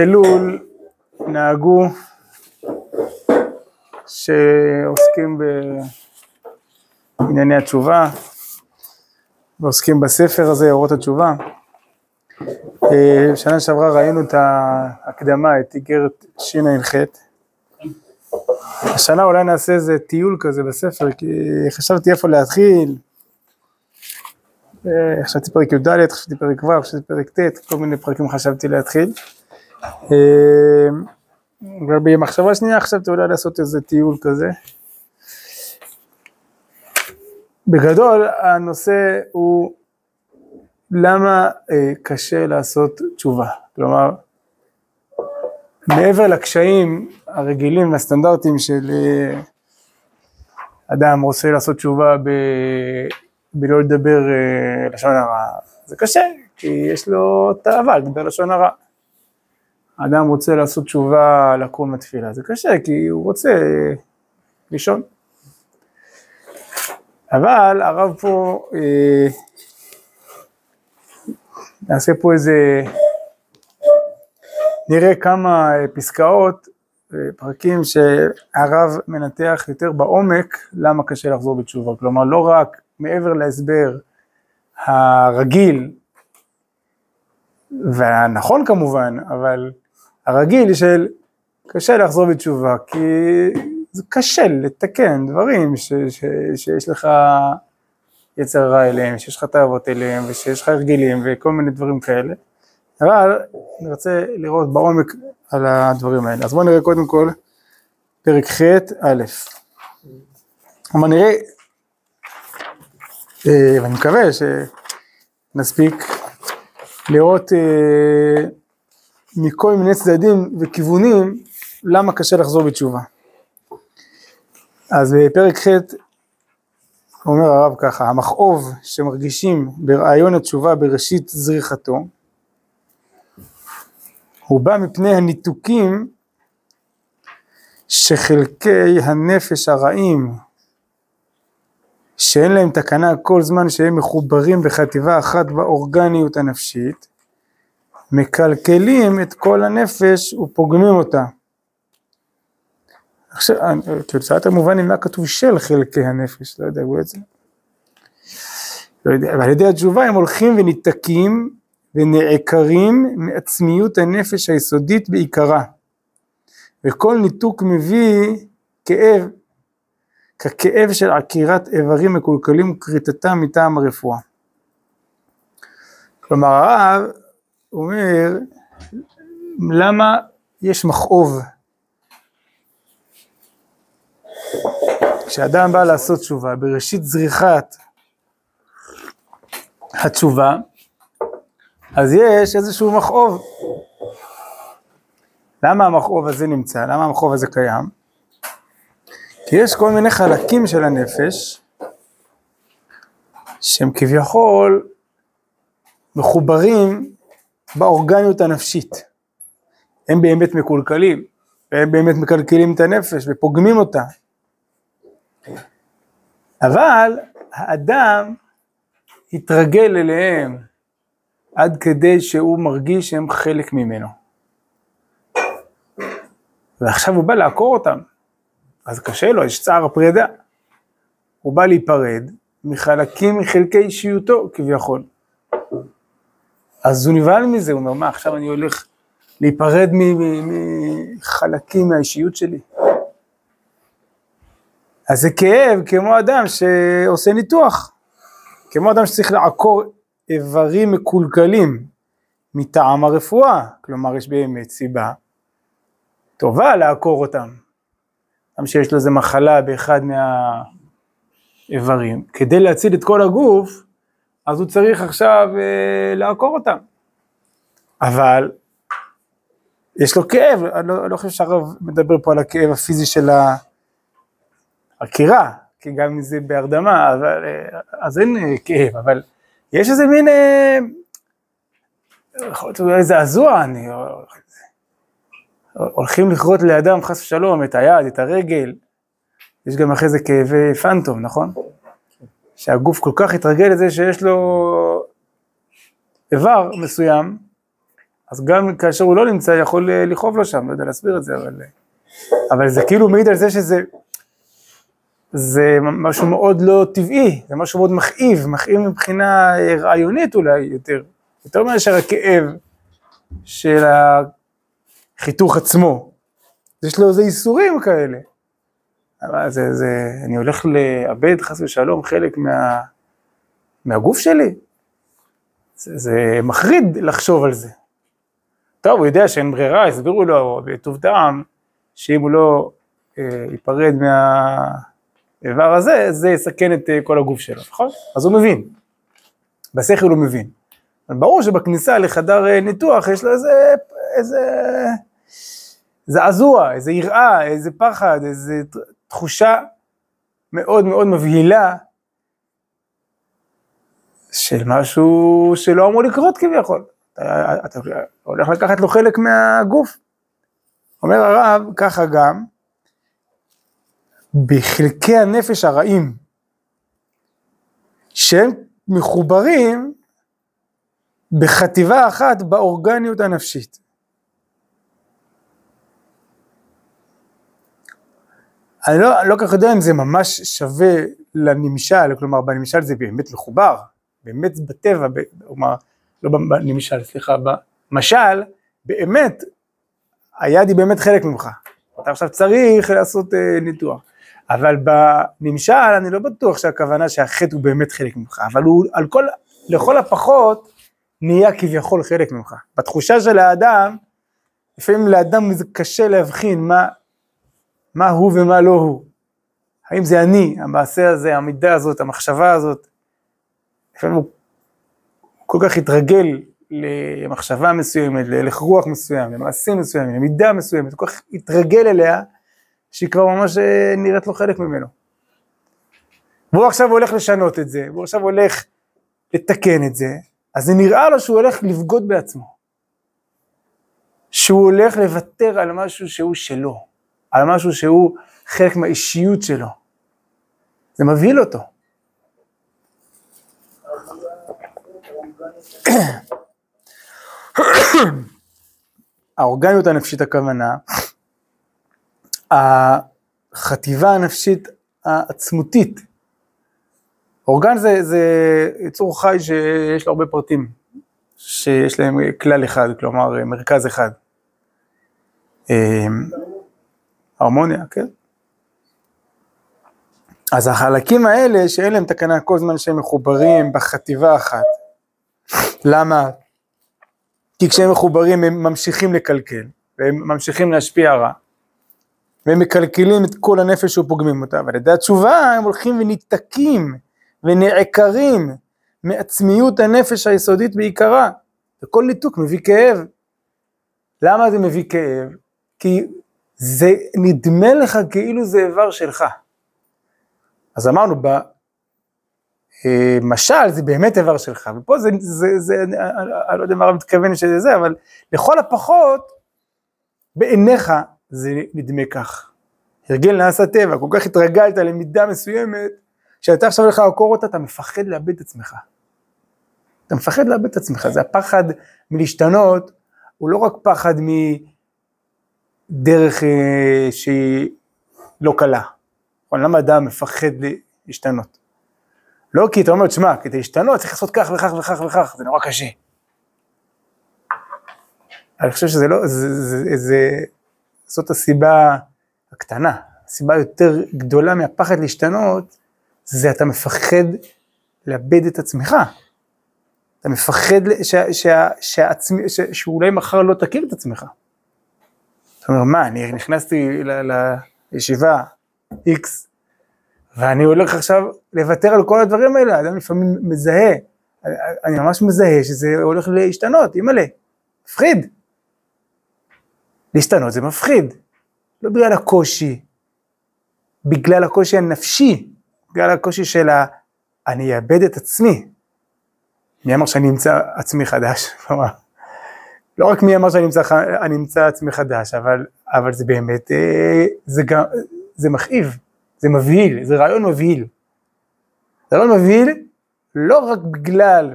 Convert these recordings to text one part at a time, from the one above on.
אלול נהגו שעוסקים בענייני התשובה ועוסקים בספר הזה, אורות התשובה. שנה שעברה ראינו את ההקדמה, את איגרת שע"ח. השנה אולי נעשה איזה טיול כזה בספר, כי חשבתי איפה להתחיל. חשבתי פרק י"ד, חשבתי פרק ו', חשבתי פרק ט', כל מיני פרקים חשבתי להתחיל. ובמחשבה שנייה חשבתי אולי לעשות איזה טיול כזה. בגדול הנושא הוא למה קשה לעשות תשובה, כלומר מעבר לקשיים הרגילים והסטנדרטיים של אדם רוצה לעשות תשובה ב... בלא לדבר לשון הרע, זה קשה, כי יש לו תאווה לדבר לשון הרע. האדם רוצה לעשות תשובה לקום לתפילה, זה קשה, כי הוא רוצה לישון. אבל הרב פה, אה, נעשה פה איזה, נראה כמה פסקאות, פרקים שהרב מנתח יותר בעומק למה קשה לחזור בתשובה, כלומר לא רק מעבר להסבר הרגיל, והנכון כמובן, אבל הרגיל של קשה לחזור בתשובה, כי זה קשה לתקן דברים ש, ש, שיש לך יצר רע אליהם, שיש לך תאוות אליהם, ושיש לך הרגלים וכל מיני דברים כאלה, אבל אני רוצה לראות בעומק על הדברים האלה. אז בואו נראה קודם כל פרק ח' א', אבל נראה, אה, ואני מקווה שנספיק לראות אה, מכל מיני צדדים וכיוונים למה קשה לחזור בתשובה. אז בפרק ח' אומר הרב ככה, המכאוב שמרגישים ברעיון התשובה בראשית זריחתו, הוא בא מפני הניתוקים שחלקי הנפש הרעים שאין להם תקנה כל זמן שהם מחוברים בחטיבה אחת באורגניות הנפשית, מקלקלים את כל הנפש ופוגמים אותה. עכשיו, תוצאת המובן היא מה כתוב של חלקי הנפש, לא יודע, הוא את זה. לא יודע, ועל ידי התשובה הם הולכים וניתקים ונעקרים מעצמיות הנפש היסודית בעיקרה. וכל ניתוק מביא כאב, ככאב של עקירת איברים מקולקלים וכריתתם מטעם הרפואה. כלומר הרב אומר, למה יש מכאוב? כשאדם בא לעשות תשובה, בראשית זריחת התשובה, אז יש איזשהו מכאוב. למה המכאוב הזה נמצא? למה המכאוב הזה קיים? כי יש כל מיני חלקים של הנפש שהם כביכול מחוברים באורגניות הנפשית. הם באמת מקולקלים, והם באמת מקלקלים את הנפש ופוגמים אותה. אבל האדם התרגל אליהם עד כדי שהוא מרגיש שהם חלק ממנו. ועכשיו הוא בא לעקור אותם, אז קשה לו, יש צער פרידה. הוא בא להיפרד מחלקים מחלקי אישיותו כביכול. אז הוא נבהל מזה, הוא אומר, מה, עכשיו אני הולך להיפרד מחלקים מהאישיות שלי? אז זה כאב כמו אדם שעושה ניתוח, כמו אדם שצריך לעקור איברים מקולקלים מטעם הרפואה, כלומר יש באמת סיבה טובה לעקור אותם. גם שיש לו איזה מחלה באחד מהאיברים, כדי להציל את כל הגוף, אז הוא צריך עכשיו אה, לעקור אותם. אבל יש לו כאב, אני לא, לא חושב שהרב מדבר פה על הכאב הפיזי של העקירה, כי גם אם זה בהרדמה, אבל, אה, אז אין אה, כאב, אבל יש איזה מין, יכול להיות אולי זעזוע, אני, הולכים לכרות לאדם חס ושלום את היד, את הרגל, יש גם אחרי זה כאבי פנטום, נכון? שהגוף כל כך התרגל לזה שיש לו איבר מסוים, אז גם כאשר הוא לא נמצא, יכול אה, לכאוב לו שם, לא יודע להסביר את זה, אבל, אה, אבל זה כאילו מעיד על זה שזה זה משהו מאוד לא טבעי, זה משהו מאוד מכאיב, מכאיב מבחינה רעיונית אולי יותר, יותר מאשר הכאב של החיתוך עצמו. יש לו איזה איסורים כאלה. זה, זה, אני הולך לאבד חס ושלום חלק מה, מהגוף שלי. זה, זה מחריד לחשוב על זה. טוב, הוא יודע שאין ברירה, הסבירו לו בטוב טעם, שאם הוא לא אה, ייפרד מהאיבר הזה, זה יסכן את אה, כל הגוף שלו, נכון? אז הוא מבין. בשכל הוא מבין. אבל ברור שבכניסה לחדר אה, ניתוח יש לו איזה, איזה זעזוע, איזה יראה, איזה פחד, איזה תחושה מאוד מאוד מבהילה של משהו שלא אמור לקרות כביכול. אתה, אתה הולך לקחת לו חלק מהגוף. אומר הרב, ככה גם, בחלקי הנפש הרעים, שהם מחוברים בחטיבה אחת באורגניות הנפשית. אני לא, לא כך יודע אם זה ממש שווה לנמשל, כלומר בנמשל זה באמת מחובר, באמת בטבע, כלומר, לא בנמשל, סליחה, במשל, באמת, היד היא באמת חלק ממך. אתה עכשיו צריך לעשות uh, ניתוח. אבל בנמשל אני לא בטוח שהכוונה שהחטא הוא באמת חלק ממך, אבל הוא על כל, לכל הפחות נהיה כביכול חלק ממך. בתחושה של האדם, לפעמים לאדם זה קשה להבחין מה, מה הוא ומה לא הוא. האם זה אני, המעשה הזה, המידה הזאת, המחשבה הזאת. לפעמים הוא כל כך התרגל למחשבה מסוימת, להלך רוח מסוים, למעשים מסוימים, למידה מסוימת, הוא כל כך התרגל אליה, שהיא כבר ממש אה, נראית לו חלק ממנו. והוא עכשיו הולך לשנות את זה, והוא עכשיו הולך לתקן את זה, אז זה נראה לו שהוא הולך לבגוד בעצמו. שהוא הולך לוותר על משהו שהוא שלו, על משהו שהוא חלק מהאישיות שלו. זה מבהיל אותו. האורגניות הנפשית הכוונה, החטיבה הנפשית העצמותית. אורגן זה, זה יצור חי שיש לו הרבה פרטים, שיש להם כלל אחד, כלומר מרכז אחד. הרמוניה, כן? אז החלקים האלה שאין להם תקנה כל זמן שהם מחוברים בחטיבה אחת. למה? כי כשהם מחוברים הם ממשיכים לקלקל, והם ממשיכים להשפיע רע, והם מקלקלים את כל הנפש ופוגמים אותה, ועל ידי התשובה הם הולכים וניתקים ונעקרים מעצמיות הנפש היסודית בעיקרה, וכל ניתוק מביא כאב. למה זה מביא כאב? כי זה נדמה לך כאילו זה איבר שלך. אז אמרנו, משל זה באמת איבר שלך, ופה זה, זה, זה, אני, אני לא יודע מה הרב מתכוון שזה זה, אבל לכל הפחות, בעיניך זה נדמה כך. הרגל נעשה טבע, כל כך התרגלת למידה מסוימת, שאתה עכשיו הולך לעקור אותה, אתה מפחד לאבד את עצמך. אתה מפחד לאבד את עצמך, זה הפחד מלהשתנות, הוא לא רק פחד מדרך אה, שהיא לא קלה. למה אדם מפחד להשתנות? לא כי אתה אומר, תשמע, כדי להשתנות צריך לעשות כך וכך וכך וכך, זה נורא קשה. אני חושב שזה לא, זה, זה, זה, זאת הסיבה הקטנה. הסיבה היותר גדולה מהפחד להשתנות, זה אתה מפחד לאבד את עצמך. אתה מפחד ש, ש, שעצמי, ש, שאולי מחר לא תכיר את עצמך. אתה אומר, מה, אני נכנסתי לישיבה X, ואני הולך עכשיו לוותר על כל הדברים האלה, אדם לפעמים מזהה, אני ממש מזהה שזה הולך להשתנות, אימא'לה, מפחיד. להשתנות זה מפחיד, לא בגלל הקושי, בגלל הקושי הנפשי, בגלל הקושי של ה... אני אאבד את עצמי. מי אמר שאני אמצא עצמי חדש? כלומר, לא רק מי אמר שאני אמצא, עצמי חדש, אבל, אבל זה באמת, אה, זה גם, זה מכאיב. זה מבהיל, זה רעיון מבהיל. זה רעיון מבהיל לא רק בגלל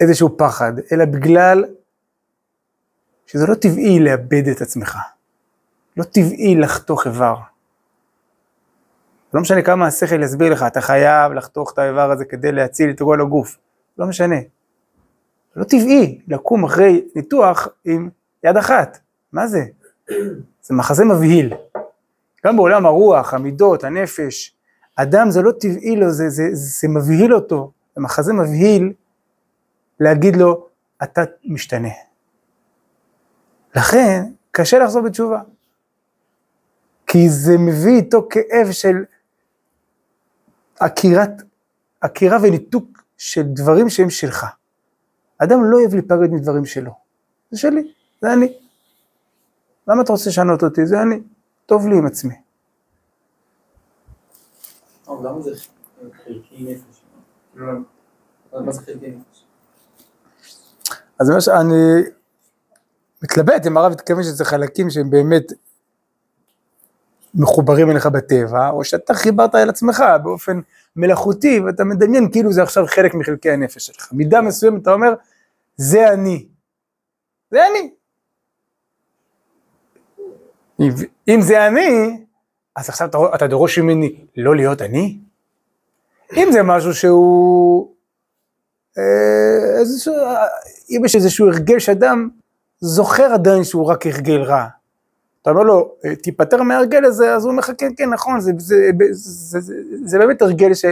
איזשהו פחד, אלא בגלל שזה לא טבעי לאבד את עצמך. לא טבעי לחתוך איבר. לא משנה כמה השכל יסביר לך, אתה חייב לחתוך את האיבר הזה כדי להציל את כל הגוף. לא משנה. לא טבעי לקום אחרי ניתוח עם יד אחת. מה זה? זה מחזה מבהיל. גם בעולם הרוח, המידות, הנפש, אדם זה לא טבעי לו, זה, זה, זה מבהיל אותו. זה מחזה מבהיל להגיד לו, אתה משתנה. לכן, קשה לחזור בתשובה. כי זה מביא איתו כאב של עקירת, עקירה וניתוק של דברים שהם שלך. אדם לא אוהב להיפרד מדברים שלו. זה שלי, זה אני. למה אתה רוצה לשנות אותי? זה אני. טוב לי עם עצמי. למה זה חלקי נפש? מה זה חלקי נפש? אז מה שאני מתלבט אם הרב התכוון שזה חלקים שהם באמת מחוברים אליך בטבע, או שאתה חיברת אל עצמך באופן מלאכותי, ואתה מדמיין כאילו זה עכשיו חלק מחלקי הנפש שלך. מידה מסוימת אתה אומר, זה אני. זה אני. אם זה אני, אז עכשיו אתה, אתה דורש ממני לא להיות אני? אם זה משהו שהוא... אה, איזשהו, אם יש איזשהו הרגל שאדם זוכר עדיין שהוא רק הרגל רע. אתה אומר לו, אה, תיפטר מההרגל הזה, אז הוא אומר לך, כן, כן, נכון, זה, זה, זה, זה, זה באמת הרגל ש,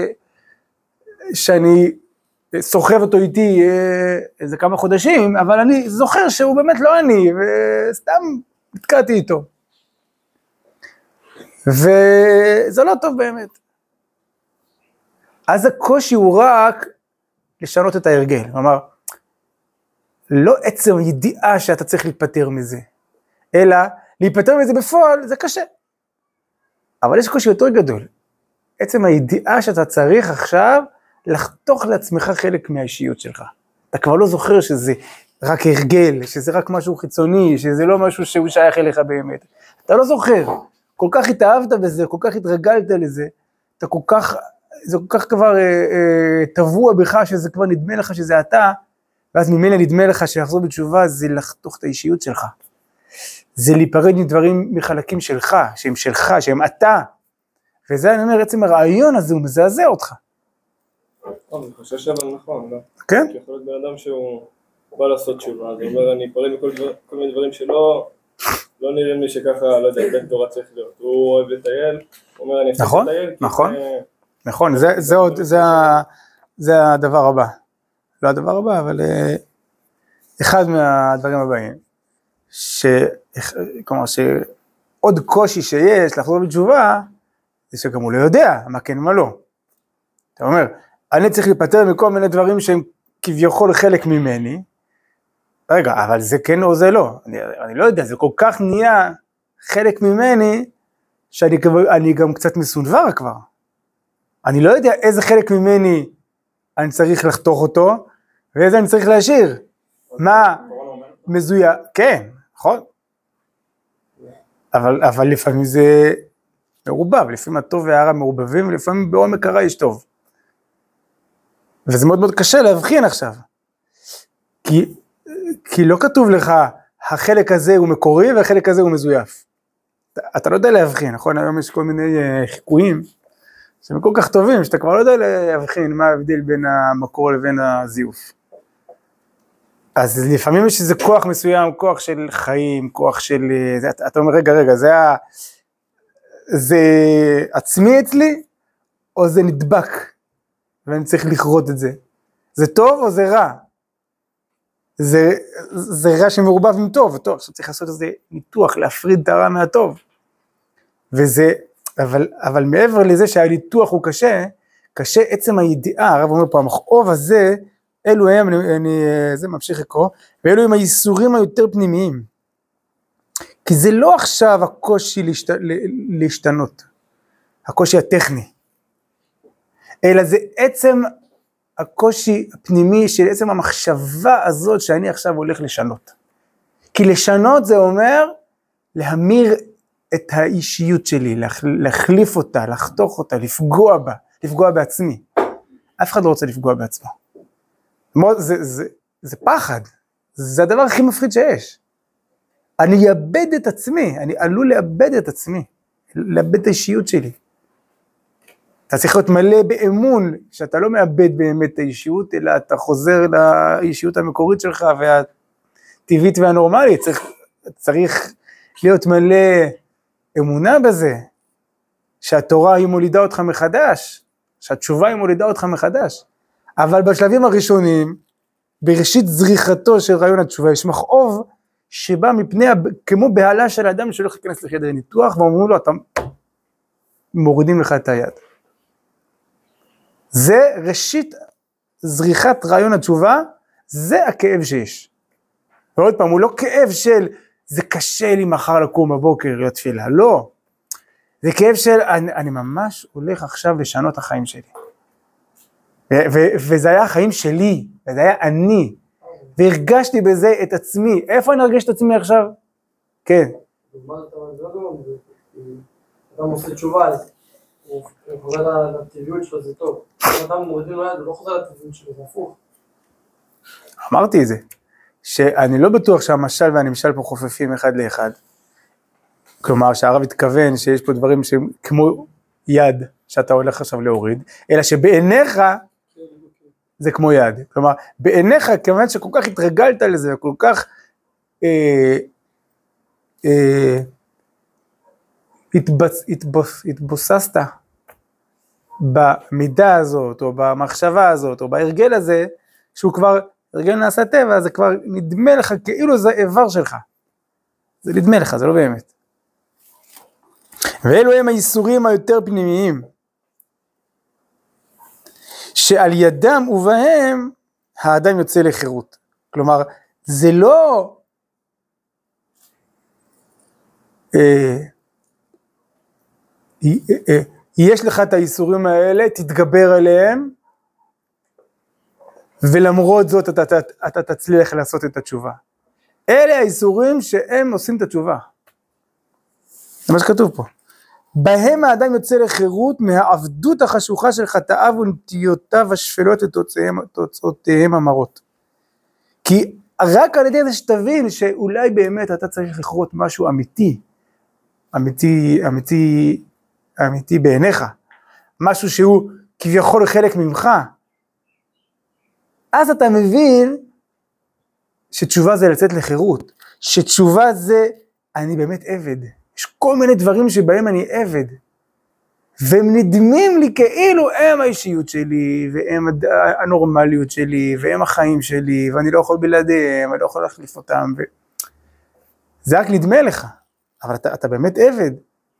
שאני סוחב אותו איתי אה, איזה כמה חודשים, אבל אני זוכר שהוא באמת לא אני, וסתם נתקעתי איתו. וזה לא טוב באמת. אז הקושי הוא רק לשנות את ההרגל, כלומר, לא עצם ידיעה שאתה צריך להיפטר מזה, אלא להיפטר מזה בפועל זה קשה. אבל יש קושי יותר גדול, עצם הידיעה שאתה צריך עכשיו לחתוך לעצמך חלק מהאישיות שלך. אתה כבר לא זוכר שזה רק הרגל, שזה רק משהו חיצוני, שזה לא משהו שהוא שייך אליך באמת. אתה לא זוכר, כל כך התאהבת בזה, כל כך התרגלת לזה, אתה כל כך, זה כל כך כבר אה, אה, טבוע בך, שזה כבר נדמה לך שזה אתה, ואז ממילא נדמה לך שלחזור בתשובה זה לחתוך את האישיות שלך. זה להיפרד מדברים, מחלקים שלך, שהם שלך, שהם אתה. וזה אני אומר, עצם הרעיון הזה הוא מזעזע אותך. אני חושב אבל נכון, לא? כן? כי יכול להיות בן אדם שהוא בא לעשות תשובה, הוא אומר אני אפרד מכל מיני דברים שלא, לא נראים לי שככה, לא יודע, בן תורה צריך להיות. הוא אוהב לטייל, הוא אומר אני אפסיק נכון, לטייל, נכון. נכון, זה, זה עוד, זה, ה- זה הדבר הבא. לא הדבר הבא, אבל אה, אחד מהדברים הבאים, ש... כלומר שעוד קושי שיש לחזור בתשובה, זה שגם הוא לא יודע מה כן ומה לא. אתה אומר, אני צריך להיפטר מכל מיני דברים שהם כביכול חלק ממני, רגע, אבל זה כן או זה לא, אני, אני לא יודע, זה כל כך נהיה חלק ממני, שאני כבר- גם קצת מסונבר כבר. אני לא יודע איזה חלק ממני אני צריך לחתוך אותו, ואיזה אני צריך להשאיר. מה מזויף, כן, נכון. אבל, אבל לפעמים זה מעורבב, לפעמים הטוב והרע מעורבבים, ולפעמים בעומק הרע יש טוב. וזה מאוד מאוד קשה להבחין עכשיו. כי, כי לא כתוב לך, החלק הזה הוא מקורי והחלק הזה הוא מזויף. אתה, אתה לא יודע להבחין, נכון? היום יש כל מיני uh, חיקויים שהם כל כך טובים, שאתה כבר לא יודע להבחין מה ההבדל בין המקור לבין הזיוף. אז לפעמים יש איזה כוח מסוים, כוח של חיים, כוח של... אה, אתה, אומר, רגע, רגע, זה, ה, זה עצמי אצלי, או זה נדבק, ואני צריך לכרות את זה? זה טוב או זה רע? זה, זה רע שמעורבב עם טוב, טוב, עכשיו צריך לעשות איזה ניתוח, להפריד את הרע מהטוב. וזה, אבל, אבל מעבר לזה שהניתוח הוא קשה, קשה עצם הידיעה, הרב אומר פה, המכאוב הזה, אלו הם, אני, אני זה ממשיך לקרוא, ואלו הם הייסורים היותר פנימיים. כי זה לא עכשיו הקושי להשת, להשתנות, הקושי הטכני, אלא זה עצם הקושי הפנימי של עצם המחשבה הזאת שאני עכשיו הולך לשנות. כי לשנות זה אומר להמיר את האישיות שלי, להח, להחליף אותה, לחתוך אותה, לפגוע בה, לפגוע בעצמי. אף אחד לא רוצה לפגוע בעצמו. זה, זה, זה פחד, זה הדבר הכי מפחיד שיש. אני אאבד את עצמי, אני עלול לאבד את עצמי, לאבד את האישיות שלי. אתה צריך להיות מלא באמון, שאתה לא מאבד באמת את האישיות, אלא אתה חוזר לאישיות המקורית שלך והטבעית והנורמלית. צריך, צריך להיות מלא אמונה בזה, שהתורה היא מולידה אותך מחדש, שהתשובה היא מולידה אותך מחדש. אבל בשלבים הראשונים, בראשית זריחתו של רעיון התשובה, יש מכאוב שבא מפני, כמו בהלה של אדם שהולך להיכנס לחדר ניתוח, ואומרים לו, אתה מורידים לך את היד. זה ראשית זריחת רעיון התשובה, זה הכאב שיש. ועוד פעם, הוא לא כאב של זה קשה לי מחר לקום בבוקר להיות תפילה, לא. זה כאב של אני, אני ממש הולך עכשיו לשנות החיים שלי. וזה היה החיים שלי, וזה היה אני, והרגשתי בזה את עצמי. איפה אני ארגיש את עצמי עכשיו? כן. אדם עושה תשובה, הוא חוזר לטבעיות שלו, זה טוב. אם אדם מורידים לו יד, הוא לא חוזר לטבעיות שלו, זה הפוך. אמרתי את זה, שאני לא בטוח שהמשל והנמשל פה חופפים אחד לאחד. כלומר שהרב התכוון שיש פה דברים שהם כמו יד שאתה הולך עכשיו להוריד, אלא שבעיניך זה כמו יד. כלומר, בעיניך, כיוון שכל כך התרגלת לזה וכל כך אה, אה, התבס, התבוס, התבוססת במידה הזאת, או במחשבה הזאת, או בהרגל הזה, שהוא כבר, הרגל נעשה טבע, זה כבר נדמה לך כאילו זה איבר שלך. זה נדמה לך, זה לא באמת. ואלו הם האיסורים היותר פנימיים, שעל ידם ובהם האדם יוצא לחירות. כלומר, זה לא אה, אה, אה, יש לך את האיסורים האלה, תתגבר עליהם, ולמרות זאת אתה, אתה, אתה תצליח לעשות את התשובה. אלה האיסורים שהם עושים את התשובה. זה מה שכתוב פה. בהם האדם יוצא לחירות מהעבדות החשוכה של חטאיו ונטיותיו השפלות ותוצאותיהם המרות. כי רק על ידי זה שתבין שאולי באמת אתה צריך לכרות משהו אמיתי, אמיתי, אמיתי, אמיתי בעיניך, משהו שהוא כביכול חלק ממך, אז אתה מבין שתשובה זה לצאת לחירות, שתשובה זה אני באמת עבד, יש כל מיני דברים שבהם אני עבד, והם נדמים לי כאילו הם האישיות שלי, והם הנורמליות שלי, והם החיים שלי, ואני לא יכול בלעדיהם, אני לא יכול להחליף אותם, ו... זה רק נדמה לך, אבל אתה, אתה באמת עבד,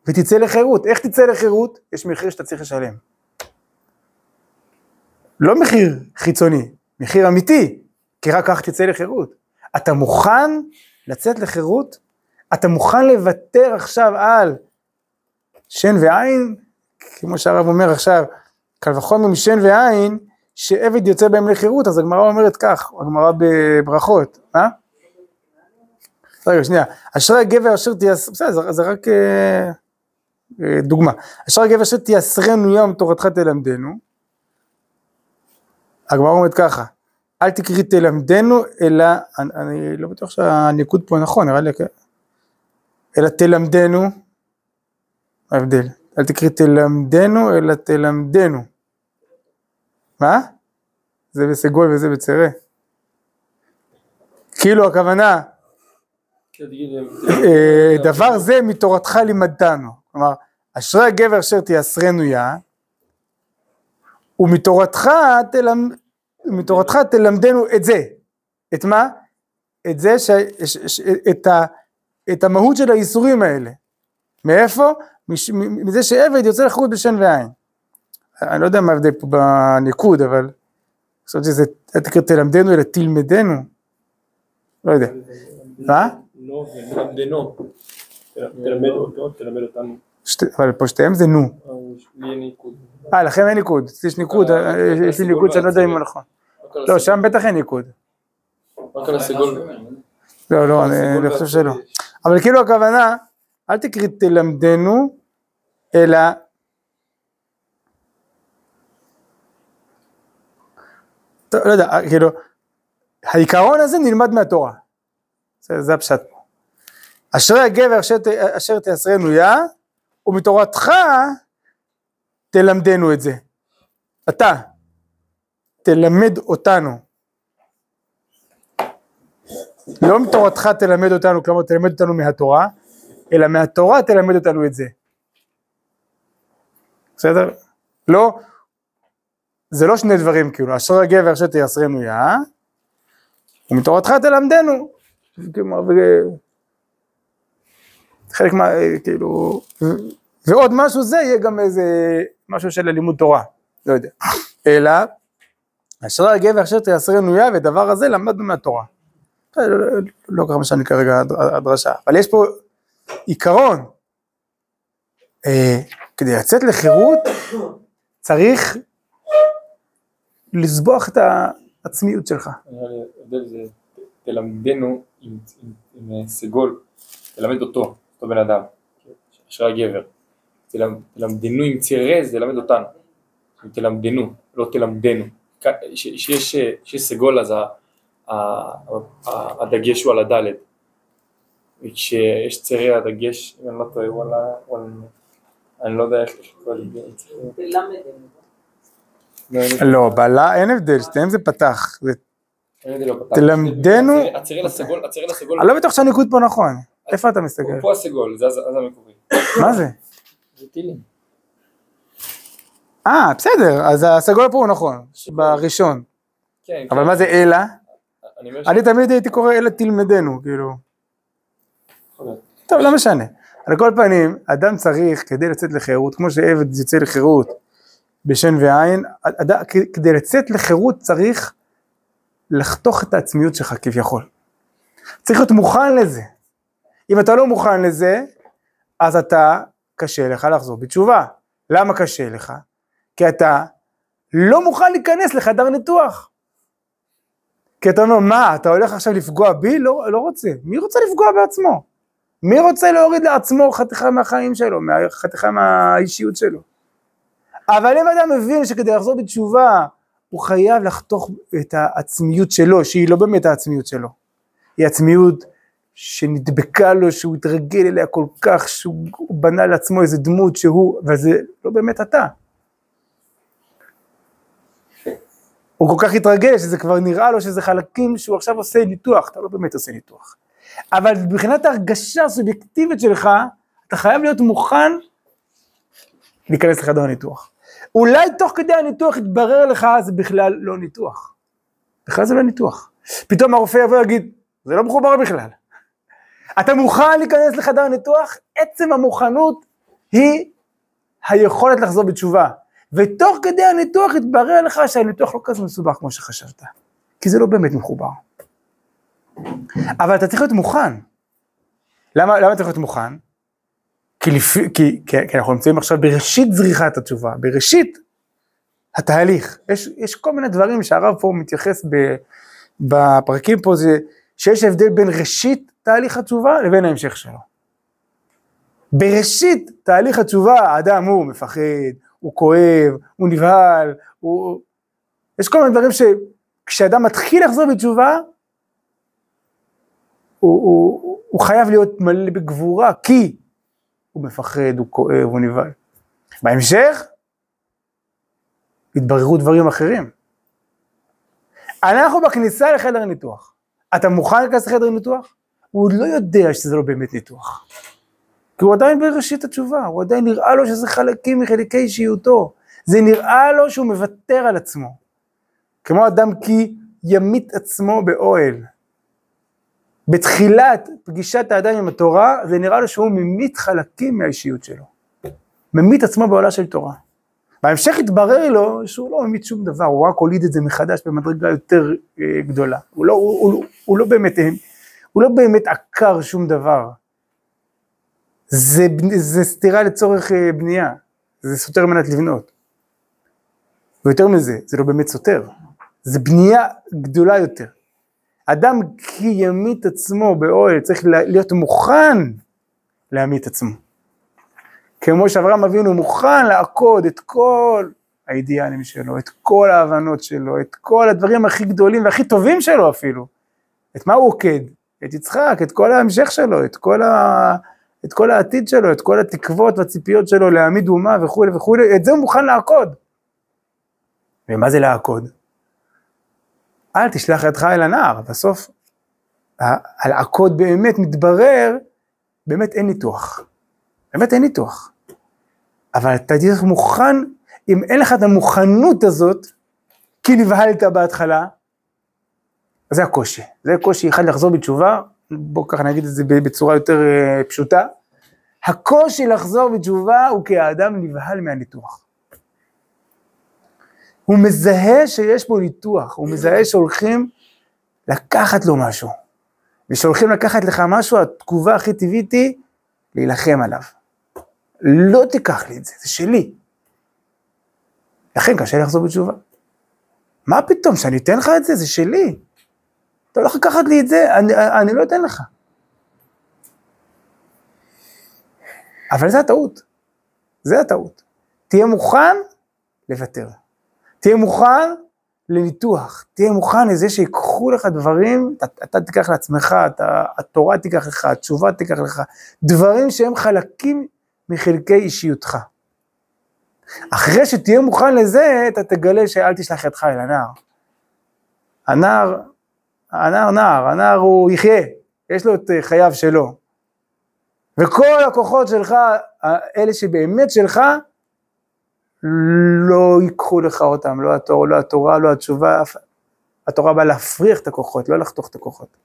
ותצא לחירות. איך תצא לחירות? יש מחיר שאתה צריך לשלם. לא מחיר חיצוני, מחיר אמיתי, כי רק כך תצא לחירות. אתה מוכן לצאת לחירות? אתה מוכן לוותר עכשיו על שן ועין? כמו שהרב אומר עכשיו, קל וחומר משן ועין, שעבד יוצא בהם לחירות, אז הגמרא אומרת כך, הגמרא בברכות, אה? רגע, שנייה, אשרי הגבר אשר תייסר, בסדר, זה רק אה, אה, דוגמה, אשרי הגבר אשר תייסרנו יום תורתך תלמדנו, הגמרא אומרת ככה, אל תקריא תלמדנו, אלא, אני, אני לא בטוח שהניקוד פה נכון, נראה לי, כן. אלא תלמדנו, ההבדל? אל תקריא תלמדנו, אלא תלמדנו. מה? זה בסגול וזה בצרה. כאילו הכוונה, אה, דבר זה מתורתך לימדתנו. כלומר, אשרי הגבר אשר תייסרנו יא, ומתורתך תלמ... מתורתך תלמדנו את זה. את מה? את זה, ש... ש... ש... את, ה... את המהות של האיסורים האלה. מאיפה? מש... מזה שעבד יוצא לחרות בשן ועין. אני לא יודע מה ההבדל פה בניקוד, אבל חשבתי שזה, אל תקרא תלמדנו אלא תלמדנו. לא יודע. מה? נו ולמדנו. תלמד אותו, תלמד אותנו. אבל פה שתיהם זה נו. ניקוד. אה, לכם אין ניקוד. אצלי יש ניקוד, אה, יש לי ניקוד שאני לא יודע אם הוא נכון. לא. שם בטח אין ניקוד. רק על הסגול. לא, לא, אני חושב שלא. אבל כאילו הכוונה, אל תקריא תלמדנו, אלא טוב, לא יודע, כאילו, העיקרון הזה נלמד מהתורה. זה, זה הפשט פה. אשרי הגבר אשר, אשר תעשרנו יה, ומתורתך תלמדנו את זה. אתה, תלמד אותנו. לא מתורתך תלמד אותנו, כלומר תלמד אותנו מהתורה, אלא מהתורה תלמד אותנו את זה. בסדר? לא, זה לא שני דברים כאילו, אשר הגבר אשר תייסרנו יה, ומתורתך תלמדנו. חלק מה, כאילו, ו- ועוד משהו זה יהיה גם איזה משהו של לימוד תורה, לא יודע. אלא, אשר הגבר אשר תייסרנו יה, ודבר הזה למדנו מהתורה. לא, לא ככה משנה כרגע הד- הדרשה, אבל יש פה עיקרון. אה, כדי לצאת לחירות צריך לסבוח את העצמיות שלך. תלמדנו עם, אה, סגול, תלמד אותו, אותו בן אדם, אשרי הגבר. תלמד, תלמדנו עם ציר רז, תלמד אותנו. תלמדנו, לא תלמדנו. כ- ש- שיש אה, סגול אז הדגש הוא על הדלת. וכשיש צירי הדגש, אם אני לא טועה, הוא על ה... הוא על- אני לא יודע איך לקרוא לזה. לא, לא, בעלה אין הבדל, שתיהם זה פתח. לא. תלמדנו- הצירי לסגול, הצירי לסגול, אני לא בטוח שהניקוד פה נכון. איפה אתה מסתכל? פה הסגול, זה זה המקורי. מה זה? זה טילים. אה, בסדר, אז הסגול פה הוא נכון, בראשון. כן, אבל כן. מה זה אלא? אני תמיד הייתי קורא אלא תלמדנו, כאילו. טוב, לא משנה. על כל פנים, אדם צריך, כדי לצאת לחירות, כמו שעבד יוצא לחירות בשן ועין, אד- כ- כדי לצאת לחירות צריך לחתוך את העצמיות שלך כביכול. צריך להיות מוכן לזה. אם אתה לא מוכן לזה, אז אתה, קשה לך לחזור בתשובה. למה קשה לך? כי אתה לא מוכן להיכנס לחדר ניתוח. כי אתה אומר, מה, אתה הולך עכשיו לפגוע בי? לא, לא רוצה. מי רוצה לפגוע בעצמו? מי רוצה להוריד לעצמו חתיכה מהחיים שלו, חתיכה מהאישיות שלו? אבל אם אדם מבין שכדי לחזור בתשובה, הוא חייב לחתוך את העצמיות שלו, שהיא לא באמת העצמיות שלו. היא עצמיות שנדבקה לו, שהוא התרגל אליה כל כך, שהוא בנה לעצמו איזה דמות שהוא, וזה לא באמת אתה. הוא כל כך התרגל שזה כבר נראה לו שזה חלקים שהוא עכשיו עושה ניתוח, אתה לא באמת עושה ניתוח. אבל מבחינת ההרגשה הסובייקטיבית שלך, אתה חייב להיות מוכן להיכנס לחדר הניתוח. אולי תוך כדי הניתוח יתברר לך זה בכלל לא ניתוח. בכלל זה לא ניתוח. פתאום הרופא יבוא ויגיד, זה לא מחובר בכלל. אתה מוכן להיכנס לחדר הניתוח? עצם המוכנות היא היכולת לחזור בתשובה. ותוך כדי הניתוח יתברר לך שהניתוח לא כזה מסובך כמו שחשבת. כי זה לא באמת מחובר. אבל אתה צריך להיות מוכן. למה, למה צריך להיות מוכן? כי, לפ... כי, כי, כי אנחנו נמצאים עכשיו בראשית זריחת התשובה, בראשית התהליך. יש, יש כל מיני דברים שהרב פה מתייחס ב, בפרקים פה, זה שיש הבדל בין ראשית תהליך התשובה לבין ההמשך שלו. בראשית תהליך התשובה האדם הוא מפחד, הוא כואב, הוא נבהל, הוא... יש כל מיני דברים שכשאדם מתחיל לחזור בתשובה, הוא, הוא, הוא חייב להיות מלא בגבורה, כי הוא מפחד, הוא כואב, הוא נבהל. בהמשך, התבררו דברים אחרים. אנחנו בכניסה לחדר ניתוח. אתה מוכן להיכנס לחדר ניתוח? הוא עוד לא יודע שזה לא באמת ניתוח. כי הוא עדיין בראשית התשובה, הוא עדיין נראה לו שזה חלקים מחלקי אישיותו. זה נראה לו שהוא מוותר על עצמו. כמו אדם כי ימית עצמו באוהל. בתחילת פגישת האדם עם התורה, זה נראה לו שהוא ממית חלקים מהאישיות שלו. ממית עצמו בעולה של תורה. בהמשך התברר לו שהוא לא ממית שום דבר, הוא רק הוליד את זה מחדש במדרגה יותר אה, גדולה. הוא לא, הוא, הוא, הוא לא באמת, הוא לא באמת עקר שום דבר. זה, זה סתירה לצורך אה, בנייה, זה סותר על מנת לבנות. ויותר מזה, זה לא באמת סותר, זה בנייה גדולה יותר. אדם כי ימית עצמו באוהל, צריך להיות מוכן להמית עצמו. כמו שאברהם אבינו מוכן לעקוד את כל האידיאלים שלו, את כל ההבנות שלו, את כל הדברים הכי גדולים והכי טובים שלו אפילו. את מה הוא עוקד? את יצחק, את כל ההמשך שלו, את כל, ה... את כל העתיד שלו, את כל התקוות והציפיות שלו להעמיד אומה וכולי וכולי, את זה הוא מוכן לעקוד. ומה זה לעקוד? אל תשלח ידך אל הנער, בסוף הלעקוד באמת מתברר, באמת אין ניתוח. באמת אין ניתוח. אבל אתה תהיה מוכן, אם אין לך את המוכנות הזאת, כי נבהלת בהתחלה, זה הקושי. זה קושי אחד לחזור בתשובה, בואו ככה נגיד את זה בצורה יותר אה, פשוטה. הקושי לחזור בתשובה הוא כי האדם נבהל מהניתוח. הוא מזהה שיש פה ניתוח, הוא מזהה שהולכים לקחת לו משהו. ושהולכים לקחת לך משהו, התגובה הכי טבעית היא להילחם עליו. לא תיקח לי את זה, זה שלי. לכן קשה לחזור בתשובה. מה פתאום, שאני אתן לך את זה? זה שלי. אתה הולך לקחת לי את זה, אני, אני לא אתן לך. אבל זה הטעות. זה הטעות. תהיה מוכן לוותר. תהיה מוכן לניתוח, תהיה מוכן לזה שיקחו לך דברים, אתה, אתה תיקח לעצמך, אתה, התורה תיקח לך, התשובה תיקח לך, דברים שהם חלקים מחלקי אישיותך. אחרי שתהיה מוכן לזה, אתה תגלה שאל תשלח ידך אל הנער. הנער, הנער נער, הנער הוא יחיה, יש לו את חייו שלו. וכל הכוחות שלך, אלה שבאמת שלך, לא ייקחו לך אותם, לא התורה, לא, התורה, לא התשובה, התורה באה להפריח את הכוחות, לא לחתוך את הכוחות.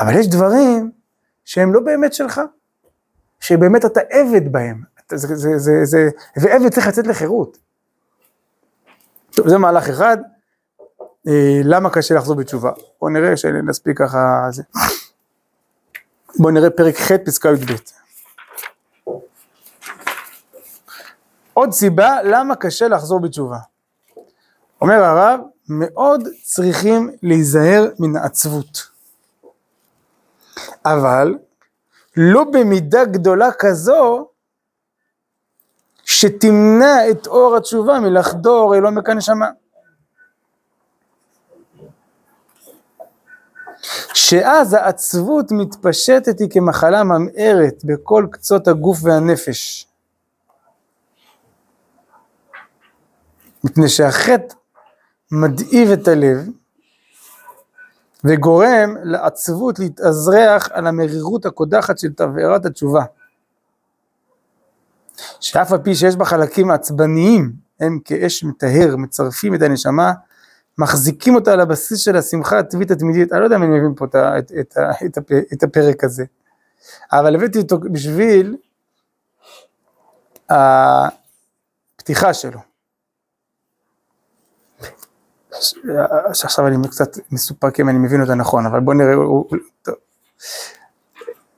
אבל יש דברים שהם לא באמת שלך, שבאמת אתה עבד בהם, זה, זה, זה, זה, ועבד צריך לצאת לחירות. טוב, זה מהלך אחד, אה, למה קשה לחזור בתשובה? בואו נראה שנספיק ככה, זה. בואו נראה פרק ח' פסקה י"ב. עוד סיבה למה קשה לחזור בתשובה. אומר הרב, מאוד צריכים להיזהר מן העצבות. אבל לא במידה גדולה כזו שתמנע את אור התשובה מלחדור אל עומק הנשמה. שאז העצבות מתפשטת היא כמחלה ממארת בכל קצות הגוף והנפש. מפני שהחטא מדאיב את הלב וגורם לעצבות להתאזרח על המרירות הקודחת של תבערת התשובה. שאף על פי שיש בה חלקים עצבניים, הם כאש מטהר, מצרפים את הנשמה, מחזיקים אותה על הבסיס של השמחה הטבעית התמידית, אני לא יודע אם אני מבין פה את, את, את, את, את הפרק הזה, אבל הבאתי אותו בשביל הפתיחה שלו. שעכשיו אני קצת מסופק אם אני מבין אותה נכון, אבל בוא נראה,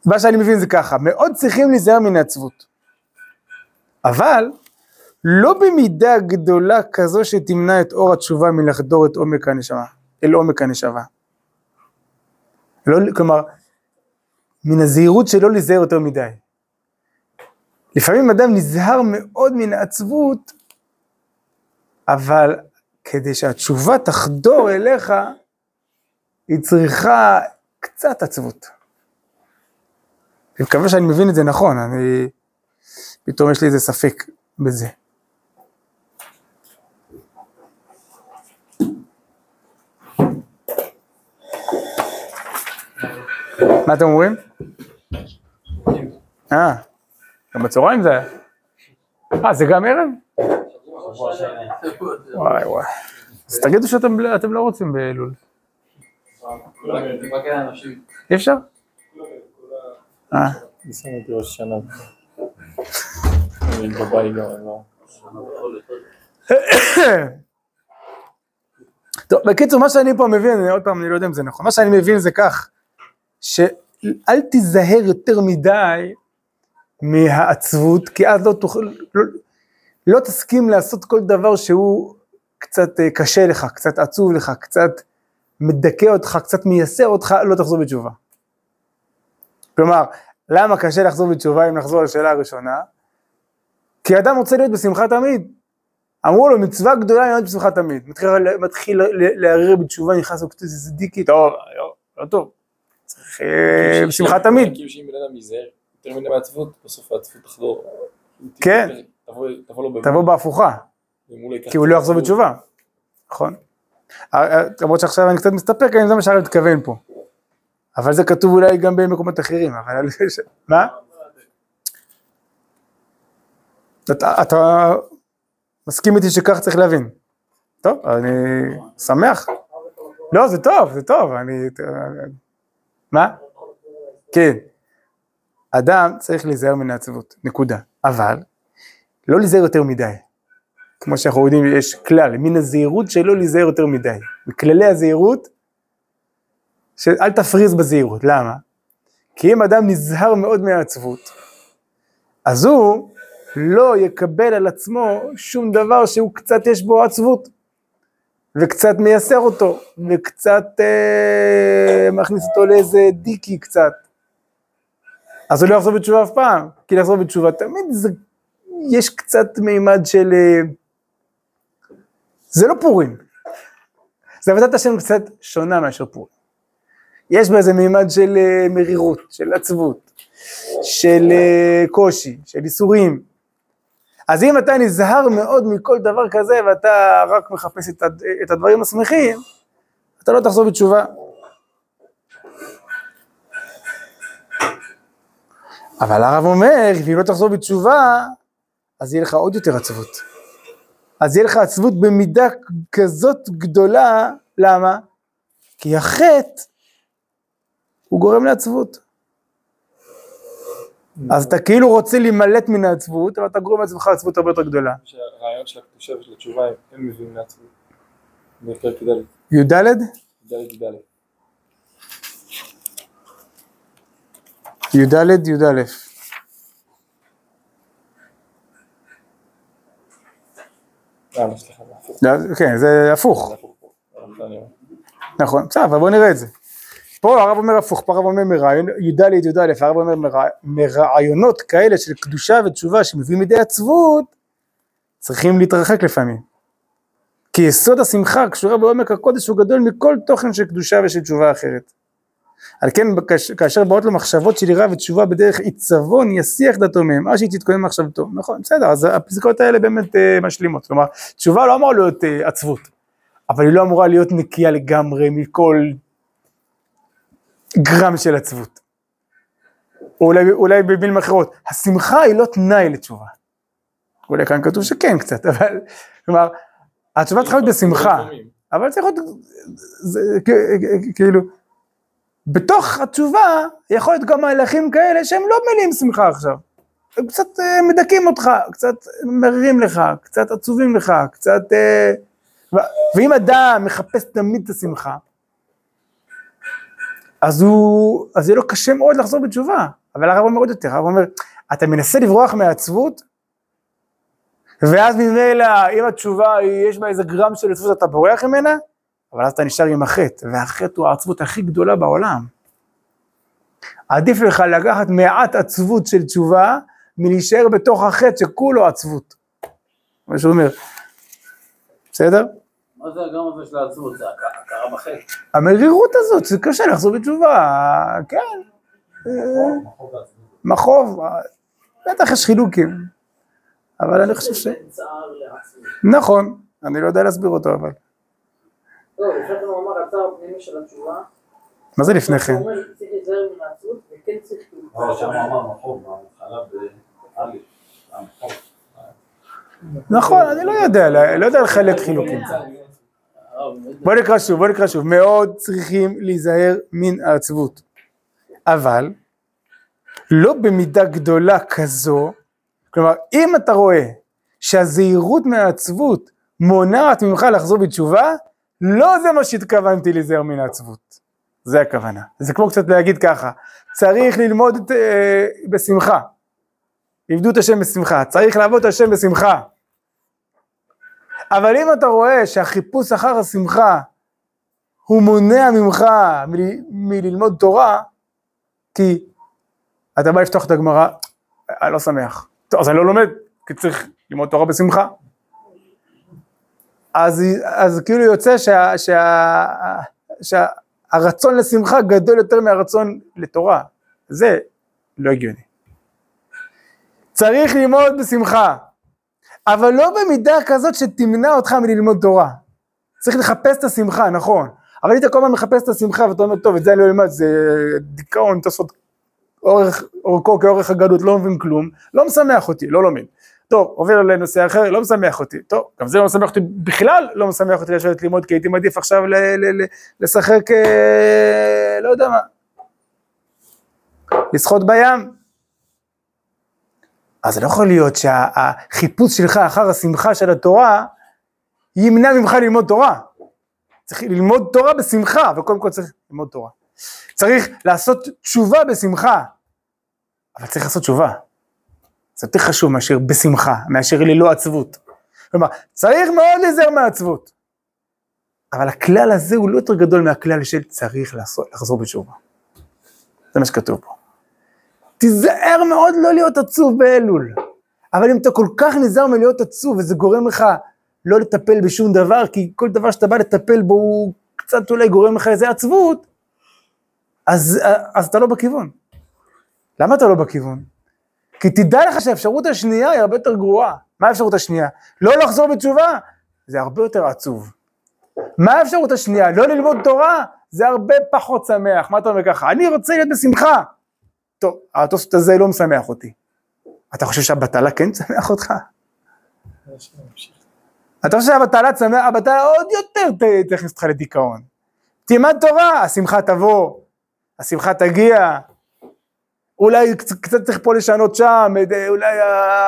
מה שאני מבין זה ככה, מאוד צריכים להיזהר מן העצבות, אבל לא במידה גדולה כזו שתמנע את אור התשובה מלחדור את עומק הנשמה, אל עומק הנשמה. לא, כלומר, מן הזהירות שלא להיזהר יותר מדי. לפעמים אדם נזהר מאוד מן העצבות, אבל כדי שהתשובה תחדור אליך, היא צריכה קצת עצבות. אני מקווה שאני מבין את זה נכון, אני... פתאום יש לי איזה ספק בזה. מה אתם אומרים? אה, גם בצהריים זה היה. אה, זה גם ערב? וואי וואי. אז תגידו שאתם לא רוצים באלול. אי אפשר? אה. לא. טוב, בקיצור, מה שאני פה מבין, עוד פעם, אני לא יודע אם זה נכון, מה שאני מבין זה כך, שאל תיזהר יותר מדי מהעצבות, כי אז לא תוכל, לא, לא תסכים לעשות כל דבר שהוא קצת אה, קשה לך, קצת עצוב לך, קצת מדכא אותך, קצת מייסר אותך, לא תחזור בתשובה. כלומר, למה קשה לחזור בתשובה אם נחזור לשאלה הראשונה? כי אדם רוצה להיות בשמחה תמיד. אמרו לו, מצווה גדולה ללמוד בשמחה תמיד. מתחיל, לערער בתשובה, נכנס לו קצת איזה דיקי, טוב, לא, לא טוב. צריך אה, בשמחה תמיד. כאילו שאם בן אדם ייזהר יותר מדי מעצבות, בסוף העצבות תחזור. כן. תבוא- בהפוכה, לא כי הוא לא יחזור בתשובה. נכון. אה, אה, למרות שעכשיו אני קצת מסתפק, אני זה מה שאני מתכוון פה. אבל זה כתוב אולי גם במקומות אחרים, אבל... מה? אתה מסכים איתי שכך צריך להבין. טוב, אני שמח. לא, זה טוב, זה טוב, אני... מה? כן. אדם צריך להיזהר מן העצבות, נקודה. אבל, לא להיזהר יותר מדי. כמו שאנחנו יודעים, יש כלל, מן הזהירות שלא להיזהר יותר מדי. מכללי הזהירות, שאל תפריז בזהירות, למה? כי אם אדם נזהר מאוד מהעצבות, אז הוא לא יקבל על עצמו שום דבר שהוא קצת יש בו עצבות, וקצת מייסר אותו, וקצת אה, מכניס אותו לאיזה דיקי קצת. אז הוא לא יחזור בתשובה אף פעם, כי לחזור בתשובה תמיד זה, יש קצת מימד של... אה, זה לא פורים. זה עבודת השם קצת שונה מאשר פורים. יש בה איזה מימד של אה, מרירות, של עצבות, של אה, קושי, של איסורים. אז אם אתה נזהר מאוד מכל דבר כזה ואתה רק מחפש את, את הדברים השמחים, אתה לא תחזור בתשובה. אבל הרב אומר, אם לא תחזור בתשובה, אז יהיה לך עוד יותר עצבות. אז יהיה לך עצבות במידה כזאת גדולה, למה? כי החטא הוא גורם לעצבות. אז אתה כאילו רוצה להימלט מן העצבות, אבל אתה גורם לעצמך עצבות הרבה יותר גדולה. שהרעיון של הקדושה ושל התשובה הם- מביאים לעצמות. בפרק י"ד, י"ד? י"ד י"ד. י"ד, י"א. אה, לא, כן, זה הפוך. נכון, בסדר, אבל בוא נראה את זה. פה הרב אומר הפוך, פה הרב אומר מרעיון, י"ד י"א, הרב אומר מרע- מרעיונות כאלה של קדושה ותשובה שמביאים לידי עצבות, צריכים להתרחק לפעמים. כי יסוד השמחה קשורה בעומק הקודש הוא גדול מכל תוכן של קדושה ושל תשובה אחרת. על כן כאש- כאשר באות לו מחשבות של יראה ותשובה בדרך עיצבון יסיח דתו מהם, עד שהיא תתכונן מחשבתו. נכון, בסדר, אז הפסקאות האלה באמת אה, משלימות. כלומר, תשובה לא אמורה להיות אה, עצבות, אבל היא לא אמורה להיות נקייה לגמרי מכל גרם של עצבות. או אולי, אולי במילים אחרות, השמחה היא לא תנאי לתשובה. אולי כאן כתוב שכן קצת, אבל, כלומר, התשובה צריכה להיות בשמחה, אבל צריך להיות, כאילו, בתוך התשובה יכול להיות גם מהלכים כאלה שהם לא מלאים שמחה עכשיו. הם קצת אה, מדכאים אותך, קצת מרירים לך, קצת עצובים לך, קצת... אה, ואם אדם מחפש תמיד את השמחה, אז הוא, אז יהיה לו קשה מאוד לחזור בתשובה. אבל הרב אומר עוד יותר, הרב אומר, אתה מנסה לברוח מהעצבות, ואז ממילא, אם התשובה, היא- יש בה איזה גרם של עצבות, אתה בורח ממנה, אבל אז אתה נשאר עם החטא, והחטא הוא העצבות הכי גדולה בעולם. עדיף לך לקחת מעט עצבות של תשובה, מלהישאר בתוך החטא שכולו עצבות. מה שהוא אומר. בסדר? מה זה הגרם הזה של העצבות? זה הכ- הכרה בחטא. המרירות הזאת, זה קשה לחזור בתשובה, כן. מחוב, אה, בטח יש חילוקים, אבל אני חושב ש... נכון, אני לא יודע להסביר אותו אבל. לא, לפני כן הוא אמר הצער הפנימי של התשובה. מה זה לפני כן? באלף, המחוב. נכון, אני לא יודע, לא לא יודע לחלק חילוקים. בוא נקרא שוב, בוא נקרא שוב. מאוד צריכים להיזהר מן העצבות. אבל, לא במידה גדולה כזו, כלומר, אם אתה רואה שהזהירות מהעצבות מונעת ממך לחזור בתשובה, לא זה מה שהתכוונתי להיזהר מן העצבות. זה הכוונה. זה כמו קצת להגיד ככה, צריך ללמוד את, אה, בשמחה. עבדו את השם בשמחה, צריך לעבוד את השם בשמחה. אבל אם אתה רואה שהחיפוש אחר השמחה הוא מונע ממך מל, מללמוד תורה, כי אתה בא לפתוח את הגמרא, אני לא שמח. טוב, אז אני לא לומד, כי צריך ללמוד תורה בשמחה. אז, אז כאילו יוצא שה, שה, שהרצון לשמחה גדול יותר מהרצון לתורה. זה לא הגיוני. צריך ללמוד בשמחה, אבל לא במידה כזאת שתמנע אותך מללמוד תורה. צריך לחפש את השמחה, נכון. אבל היית כל הזמן מחפש את השמחה ואתה אומר, טוב, את זה אני לא אלמד, זה דיכאון, תעשות אורך, אורכו כאורך הגדות, לא מבין כלום, לא משמח אותי, לא לומד. טוב, עובר לנושא אחר, לא משמח אותי. טוב, גם זה לא משמח אותי בכלל, לא משמח אותי לשבת ללמוד, כי הייתי מעדיף עכשיו לשחק, אה, לא יודע מה, לשחות בים. אז זה לא יכול להיות שהחיפוש שלך אחר השמחה של התורה, ימנע ממך ללמוד תורה. צריך ללמוד תורה בשמחה, וקודם כל צריך ללמוד תורה. צריך לעשות תשובה בשמחה, אבל צריך לעשות תשובה. זה יותר חשוב מאשר בשמחה, מאשר ללא עצבות. כלומר, צריך מאוד להיזהר מהעצבות. אבל הכלל הזה הוא לא יותר גדול מהכלל של צריך לעשות, לחזור בתשובה. זה מה שכתוב פה. תיזהר מאוד לא להיות עצוב באלול. אבל אם אתה כל כך נזהר מלהיות עצוב וזה גורם לך לא לטפל בשום דבר, כי כל דבר שאתה בא לטפל בו הוא קצת אולי גורם לך איזה עצבות, אז, אז אתה לא בכיוון. למה אתה לא בכיוון? כי תדע לך שהאפשרות השנייה היא הרבה יותר גרועה. מה האפשרות השנייה? לא לחזור בתשובה, זה הרבה יותר עצוב. מה האפשרות השנייה? לא ללמוד תורה, זה הרבה פחות שמח. מה אתה אומר ככה? אני רוצה להיות בשמחה. טוב, התוספות הזה לא משמח אותי. אתה חושב שהבטלה כן תשמח אותך? אתה חושב שהבטלה תשמח, הבטלה עוד יותר תכניס אותך לדיכאון. תלמד תורה, השמחה תבוא, השמחה תגיע, אולי קצת צריך פה לשנות שם, אולי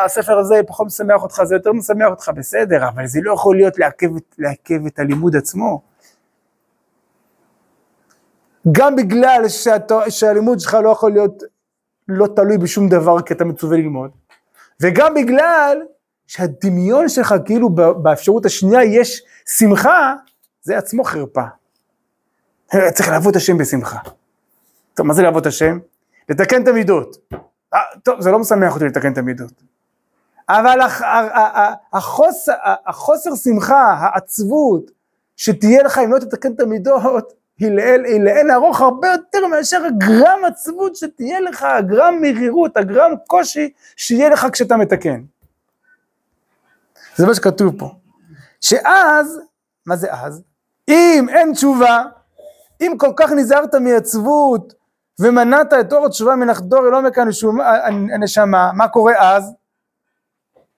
הספר הזה פחות משמח אותך, זה יותר משמח אותך, בסדר, אבל זה לא יכול להיות לעכב, לעכב את הלימוד עצמו. גם בגלל שאת, שהלימוד שלך לא יכול להיות לא תלוי בשום דבר כי אתה מצווה ללמוד, וגם בגלל שהדמיון שלך כאילו באפשרות השנייה יש שמחה, זה עצמו חרפה. צריך לעבוד השם בשמחה. טוב, מה זה לעבוד השם? לתקן את המידות. אה, טוב, זה לא משמח אותי לתקן את המידות. אבל החוסר שמחה, העצבות, שתהיה לך אם לא תתקן את המידות, היא לאין ארוך הרבה יותר מאשר הגרם עצבות שתהיה לך, הגרם מרירות, הגרם קושי שיהיה לך כשאתה מתקן. זה מה שכתוב פה. שאז, מה זה אז? אם אין תשובה, אם כל כך נזהרת מעצבות ומנעת את אור התשובה מלחדור אל עומק הנשמה, מה קורה אז?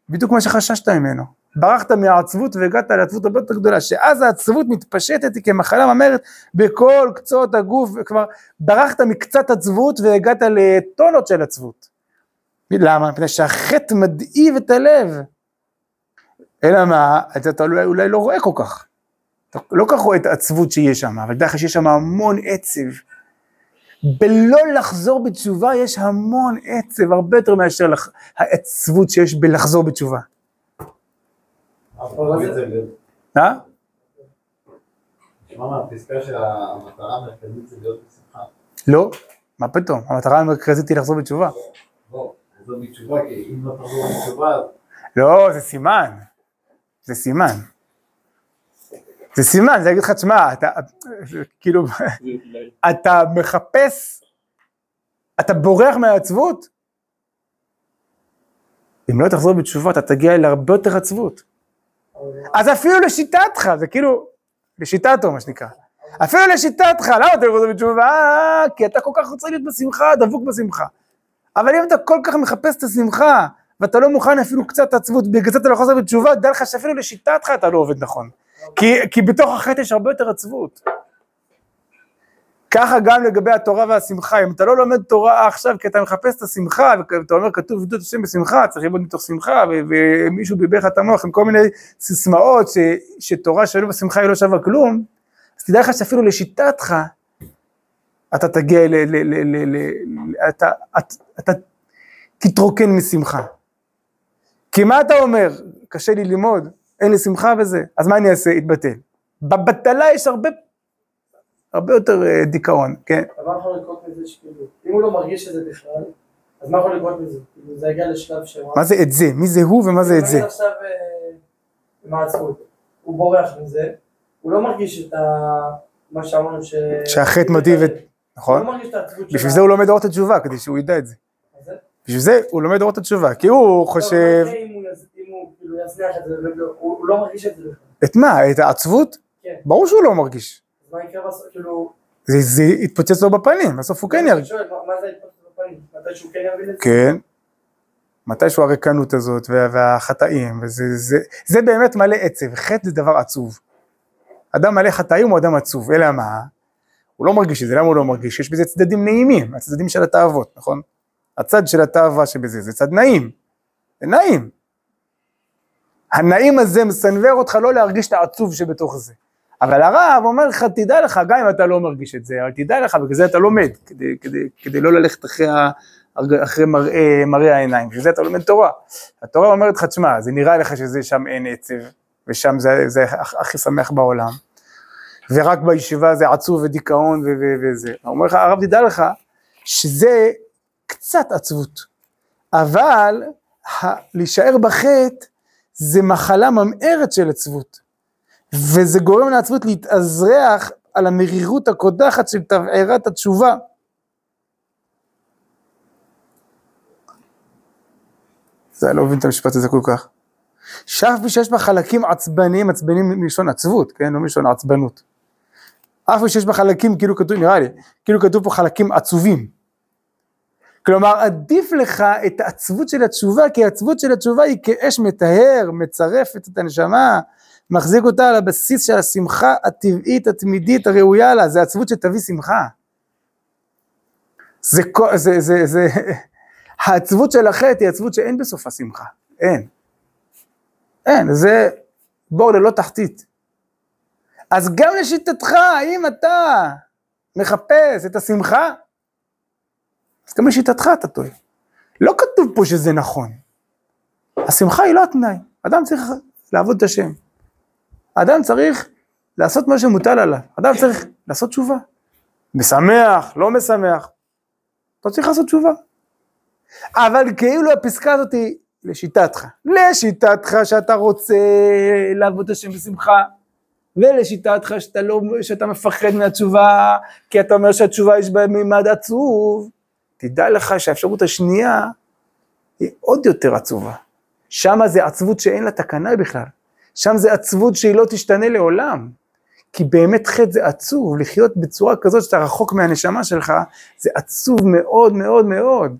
בדיוק מה שחששת ממנו. ברחת מהעצבות והגעת לעצבות הרבה יותר גדולה, שאז העצבות מתפשטת כמחלה ממרת בכל קצות הגוף, כלומר ברחת מקצת עצבות והגעת לטונות של עצבות. למה? מפני שהחטא מדאיב את הלב. אלא מה, אתה אולי, אולי לא רואה כל כך. אתה לא כל כך רואה את העצבות שיש שם, אבל דרך שיש שם המון עצב. בלא לחזור בתשובה יש המון עצב, הרבה יותר מאשר העצבות שיש בלחזור בתשובה. אה? זה להיות בשמחה. לא, מה פתאום, המטרה המרכזית היא לחזור בתשובה. לא, לא בתשובה, לא, זה סימן, זה סימן. זה סימן, זה יגיד לך, תשמע, אתה, כאילו, אתה מחפש, אתה בורח מהעצבות, אם לא תחזור בתשובה, אתה תגיע להרבה יותר עצבות. אז אפילו לשיטתך, זה כאילו, לשיטתו מה שנקרא. אפילו לשיטתך, למה אתה חוזר בתשובה? אה, כי אתה כל כך רוצה להיות בשמחה, דבוק בשמחה. אבל אם אתה כל כך מחפש את השמחה, ואתה לא מוכן אפילו קצת עצבות, בגלל זה אתה לא חוזר בתשובה, דע לך שאפילו לשיטתך אתה לא עובד נכון. כי, כי בתוך החטא יש הרבה יותר עצבות. ככה גם לגבי התורה והשמחה, אם אתה לא לומד תורה עכשיו כי אתה מחפש את השמחה, ואתה אומר כתוב עדות השם בשמחה, צריך ללמוד מתוך שמחה, ו- ומישהו ביבר לך את המוח עם כל מיני סיסמאות ש- שתורה שלא בשמחה היא לא שווה כלום, אז תדע לך שאפילו לשיטתך, אתה תגיע ל... ל, ל, ל, ל אתה, אתה, אתה תתרוקן משמחה. כי מה אתה אומר? קשה לי ללמוד, אין לי שמחה בזה, אז מה אני אעשה? יתבטל. בבטלה יש הרבה הרבה יותר אה, דיכאון, כן. אבל מה יכול לקרות מזה שכאילו, אם הוא לא מרגיש את זה בכלל, אז מה יכול לקרות מזה? כאילו זה יגיע לשלב ש... מה זה את זה? מי זה הוא ומה זה את זה? עכשיו אה, עם העצמות. הוא בורח מזה, הוא לא מרגיש את ה... מה שאמרנו ש... שהחטא מדיב את... הוא נכון? לא מרגיש את העצבות של בשביל זה הוא לומד אורות התשובה, כדי שהוא ידע את זה. בשביל זה הוא לומד אורות התשובה, כי הוא חושב... לא, יקרה אם הוא כאילו הוא לא מרגיש את זה. את מה? את העצבות? כן. ברור שהוא לא מרגיש. מה יקרה בסוף, כאילו... זה, זה יתפוצץ לו בפנים, בסוף הוא כן אני ירגיש. שואל, מה- זה ההתפתחות בפנים? מתי שהוא כן יבין את זה? כן. מתישהו הריקנות הזאת וה- והחטאים, וזה זה, זה באמת מלא עצב, חטא זה דבר עצוב. אדם מלא חטאים הוא אדם עצוב, אלא מה? הוא לא מרגיש את זה, למה הוא לא מרגיש? יש בזה צדדים נעימים, הצדדים של התאוות, נכון? הצד של התאווה שבזה, זה צד נעים, זה נעים. הנעים הזה מסנוור אותך לא להרגיש את העצוב שבתוך זה. אבל הרב אומר לך, תדע לך, גם אם אתה לא מרגיש את זה, אבל תדע לך, בגלל זה אתה לומד, כדי, כדי, כדי לא ללכת אחרי, אחרי מראה, מראה העיניים, בשביל זה אתה לומד תורה. התורה אומרת לך, תשמע, זה נראה לך שזה שם אין עצב, ושם זה, זה הכ- הכי שמח בעולם, ורק בישיבה זה עצוב ודיכאון ו- ו- וזה. הוא אומר לך, הרב, תדע לך, שזה קצת עצבות, אבל ה- להישאר בחטא זה מחלה ממארת של עצבות. וזה גורם לעצבות להתאזרח על המרירות הקודחת של תבערת התשובה. זה אני לא מבין את המשפט הזה כל כך. שאף פי שיש בה חלקים עצבניים, עצבניים מלשון עצבות, כן? לא מלשון עצבנות. אף פי שיש בה חלקים, כאילו כתוב, נראה לי, כאילו כתוב פה חלקים עצובים. כלומר, עדיף לך את העצבות של התשובה, כי העצבות של התשובה היא כאש מטהר, מצרפת את הנשמה, מחזיק אותה על הבסיס של השמחה הטבעית, התמידית, הראויה לה, זה עצבות שתביא שמחה. זה, זה, זה, זה, העצבות של החטא היא עצבות שאין בסופה שמחה, אין. אין, זה בור ללא תחתית. אז גם לשיטתך, אם אתה מחפש את השמחה, אז גם לשיטתך אתה טועה. לא כתוב פה שזה נכון. השמחה היא לא התנאי, אדם צריך לעבוד את השם. האדם צריך לעשות מה שמוטל עליו, אדם צריך לעשות תשובה. משמח, לא משמח, אתה צריך לעשות תשובה. אבל כאילו הפסקה הזאת היא לשיטתך, לשיטתך שאתה רוצה לעבוד השם בשמחה, ולשיטתך שאתה, לא, שאתה מפחד מהתשובה, כי אתה אומר שהתשובה יש בה מימד עצוב, תדע לך שהאפשרות השנייה היא עוד יותר עצובה. שם זה עצבות שאין לה תקנה בכלל. שם זה עצבות שהיא לא תשתנה לעולם. כי באמת חטא זה עצוב, לחיות בצורה כזאת שאתה רחוק מהנשמה שלך, זה עצוב מאוד מאוד מאוד.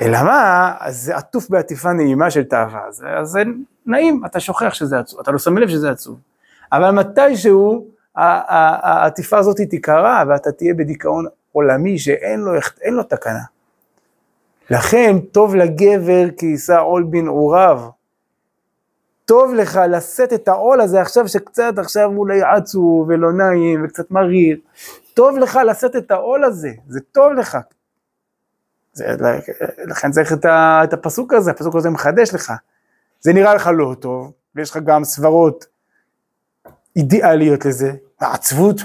אלא מה, אז זה עטוף בעטיפה נעימה של תאווה, אז, אז זה נעים, אתה שוכח שזה עצוב, אתה לא שם לב שזה עצוב. אבל מתישהו העטיפה הזאת תיקרע ואתה תהיה בדיכאון עולמי שאין לו, לו תקנה. לכן טוב לגבר כי יישא עול בנעוריו. טוב לך לשאת את העול הזה עכשיו שקצת עכשיו אולי עצוב ולא נעים וקצת מריר. טוב לך לשאת את העול הזה, זה טוב לך. זה, לכן צריך את, ה, את הפסוק הזה, הפסוק הזה מחדש לך. זה נראה לך לא טוב, ויש לך גם סברות אידיאליות לזה, העצבות,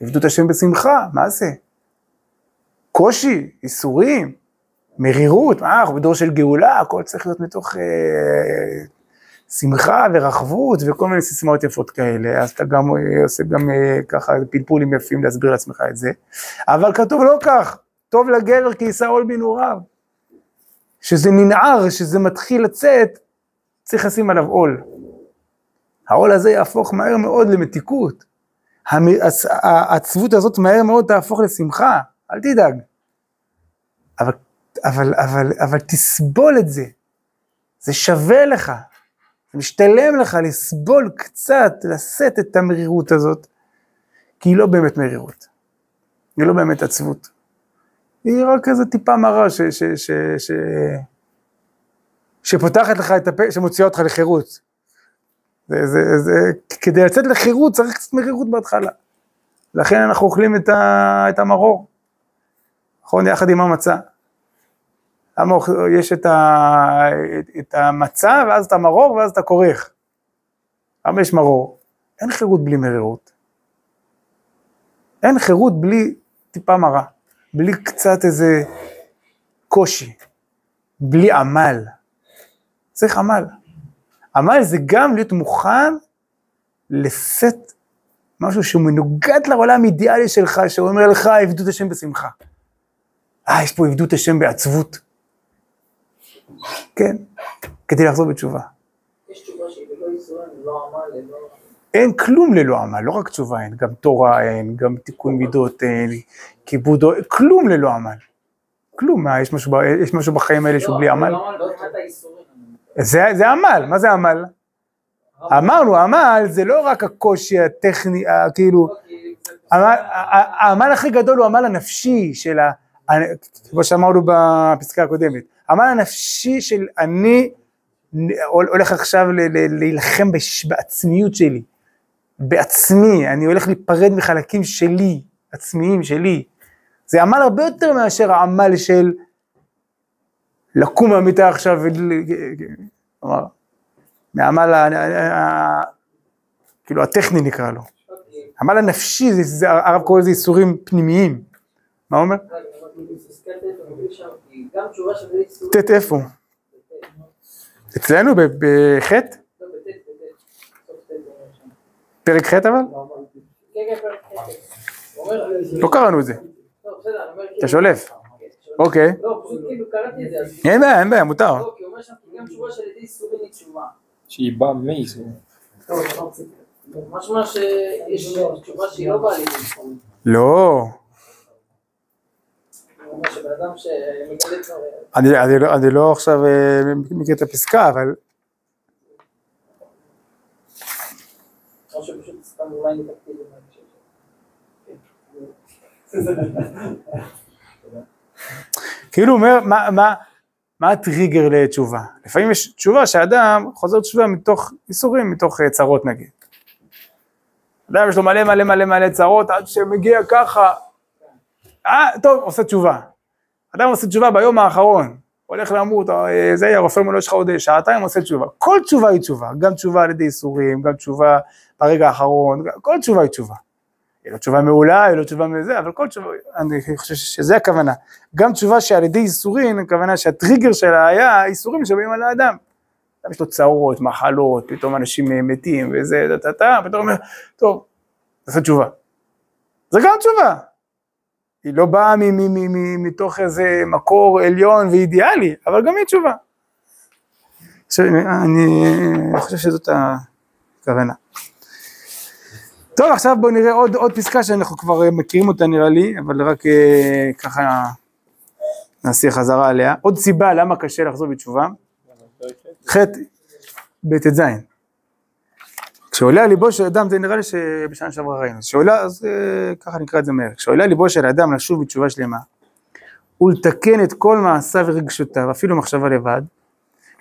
עבדו את השם בשמחה, מה זה? קושי, ייסורים, מרירות, מה, אנחנו בדור של גאולה, הכל צריך להיות מתוך אה, שמחה ורחבות וכל מיני סיסמאות יפות כאלה, אז אתה גם אה, עושה גם אה, ככה פלפולים יפים להסביר לעצמך את זה, אבל כתוב לא כך, טוב לגבר כי יישא עול בנעוריו, שזה ננער, שזה מתחיל לצאת, צריך לשים עליו עול. העול הזה יהפוך מהר מאוד למתיקות. העצבות הזאת מהר מאוד תהפוך לשמחה, אל תדאג. אבל, אבל, אבל, אבל תסבול את זה, זה שווה לך, זה משתלם לך לסבול קצת, לשאת את המרירות הזאת, כי היא לא באמת מרירות, היא לא באמת עצבות. היא רק איזה טיפה מרה ש, ש, ש, ש, שפותחת לך את הפה, שמוציאה אותך לחירות. זה, זה, זה, כדי לצאת לחירות צריך קצת מרירות בהתחלה. לכן אנחנו אוכלים את, ה, את המרור, נכון? יחד עם המצה. למה יש את, ה, את, את המצה ואז את המרור ואז את הכורך. למה יש מרור? אין חירות בלי מרירות. אין חירות בלי טיפה מרה, בלי קצת איזה קושי, בלי עמל. צריך עמל. עמל זה גם להיות מוכן לשאת משהו שהוא מנוגד לעולם האידיאלי שלך, שאומר לך, עבדות השם בשמחה. אה, יש פה עבדות השם בעצבות. כן, כדי לחזור בתשובה. עמל, ללא... אין כלום ללא עמל, לא רק תשובה אין, גם תורה אין, גם תיקון מידות אין, כיבוד, כלום ללא עמל. כלום, מה, יש משהו, יש משהו בחיים האלה שהוא בלי עמל? לא עמל מבחינת האיסורים. זה, זה עמל, מה זה עמל? אמרנו, עמל זה לא רק הקושי הטכני, כאילו, העמל- הכי גדול הוא העמל הנפשי של ה... כמו שאמרנו בפסקה הקודמת, העמל הנפשי של אני הולך עכשיו להילחם בעצמיות שלי, בעצמי, אני הולך להיפרד מחלקים שלי, עצמיים שלי. זה עמל הרבה יותר מאשר העמל של לקום מהמיטה עכשיו, כלומר, מהעמל, כאילו הטכני נקרא לו. העמל הנפשי, הרב קורא לזה איסורים פנימיים. מה הוא אומר? ט' איפה? אצלנו בחטא? לא. פרק ח' אבל? כן, כן. הוא אומר, לא קראנו את זה, לא, אתה כאילו- שולף. כן. אוקיי. לא, פשוט כאילו קראתי את זה, אז... אין בעיה, אין בעיה, מותר. לא, כי הוא אומר שם, כי גם תשובה של ידי איסורים היא תשובה. שהיא באה מאיסור. טוב, אתה לא רוצה- משמע שיש תשובה שהיא לא באה לידי איסורים. לא. הוא אומר שבן אדם שמגלה כבר... אני, אני, לא, אני לא עכשיו אה, מכיר את הפסקה, אבל. כאילו אומר, מה, מה, מה הטריגר לתשובה? לפעמים יש תשובה שאדם חוזר תשובה מתוך איסורים, מתוך אה, צרות נגיד. אדם יש לו מלא מלא מלא מלא צרות, עד שמגיע ככה, אה, טוב, עושה תשובה. אדם עושה תשובה ביום האחרון, הולך למות, אה, זה, הרופא אומר לו, יש לך עוד שעתיים, עושה תשובה. כל תשובה היא תשובה, גם תשובה על ידי איסורים, גם תשובה ברגע האחרון, כל תשובה היא תשובה. היא לא תשובה מעולה, היא לא תשובה מזה, אבל כל תשובה, אני חושב שזה הכוונה. גם תשובה שעל ידי איסורים, הכוונה שהטריגר שלה היה איסורים שבאים על האדם. אדם יש לו צרות, מחלות, פתאום אנשים מתים וזה, טה טה טה, פתאום אומר, טוב, תעשה תשובה. זה גם תשובה. היא לא באה מתוך איזה מקור עליון ואידיאלי, אבל גם היא תשובה. עכשיו, אני חושב שזאת הכוונה. טוב, עכשיו בואו נראה עוד, עוד פסקה שאנחנו כבר מכירים אותה נראה לי, אבל רק אה, ככה נעשה חזרה עליה. עוד סיבה למה קשה לחזור בתשובה, ח' בט"ז. כשעולה ליבו של אדם, זה נראה לי שבשנה שעברה ראינו, כשעולה, אז אה, ככה נקרא את זה מהר, כשעולה ליבו של אדם לשוב בתשובה שלמה, ולתקן את כל מעשיו ורגשותיו, אפילו מחשבה לבד,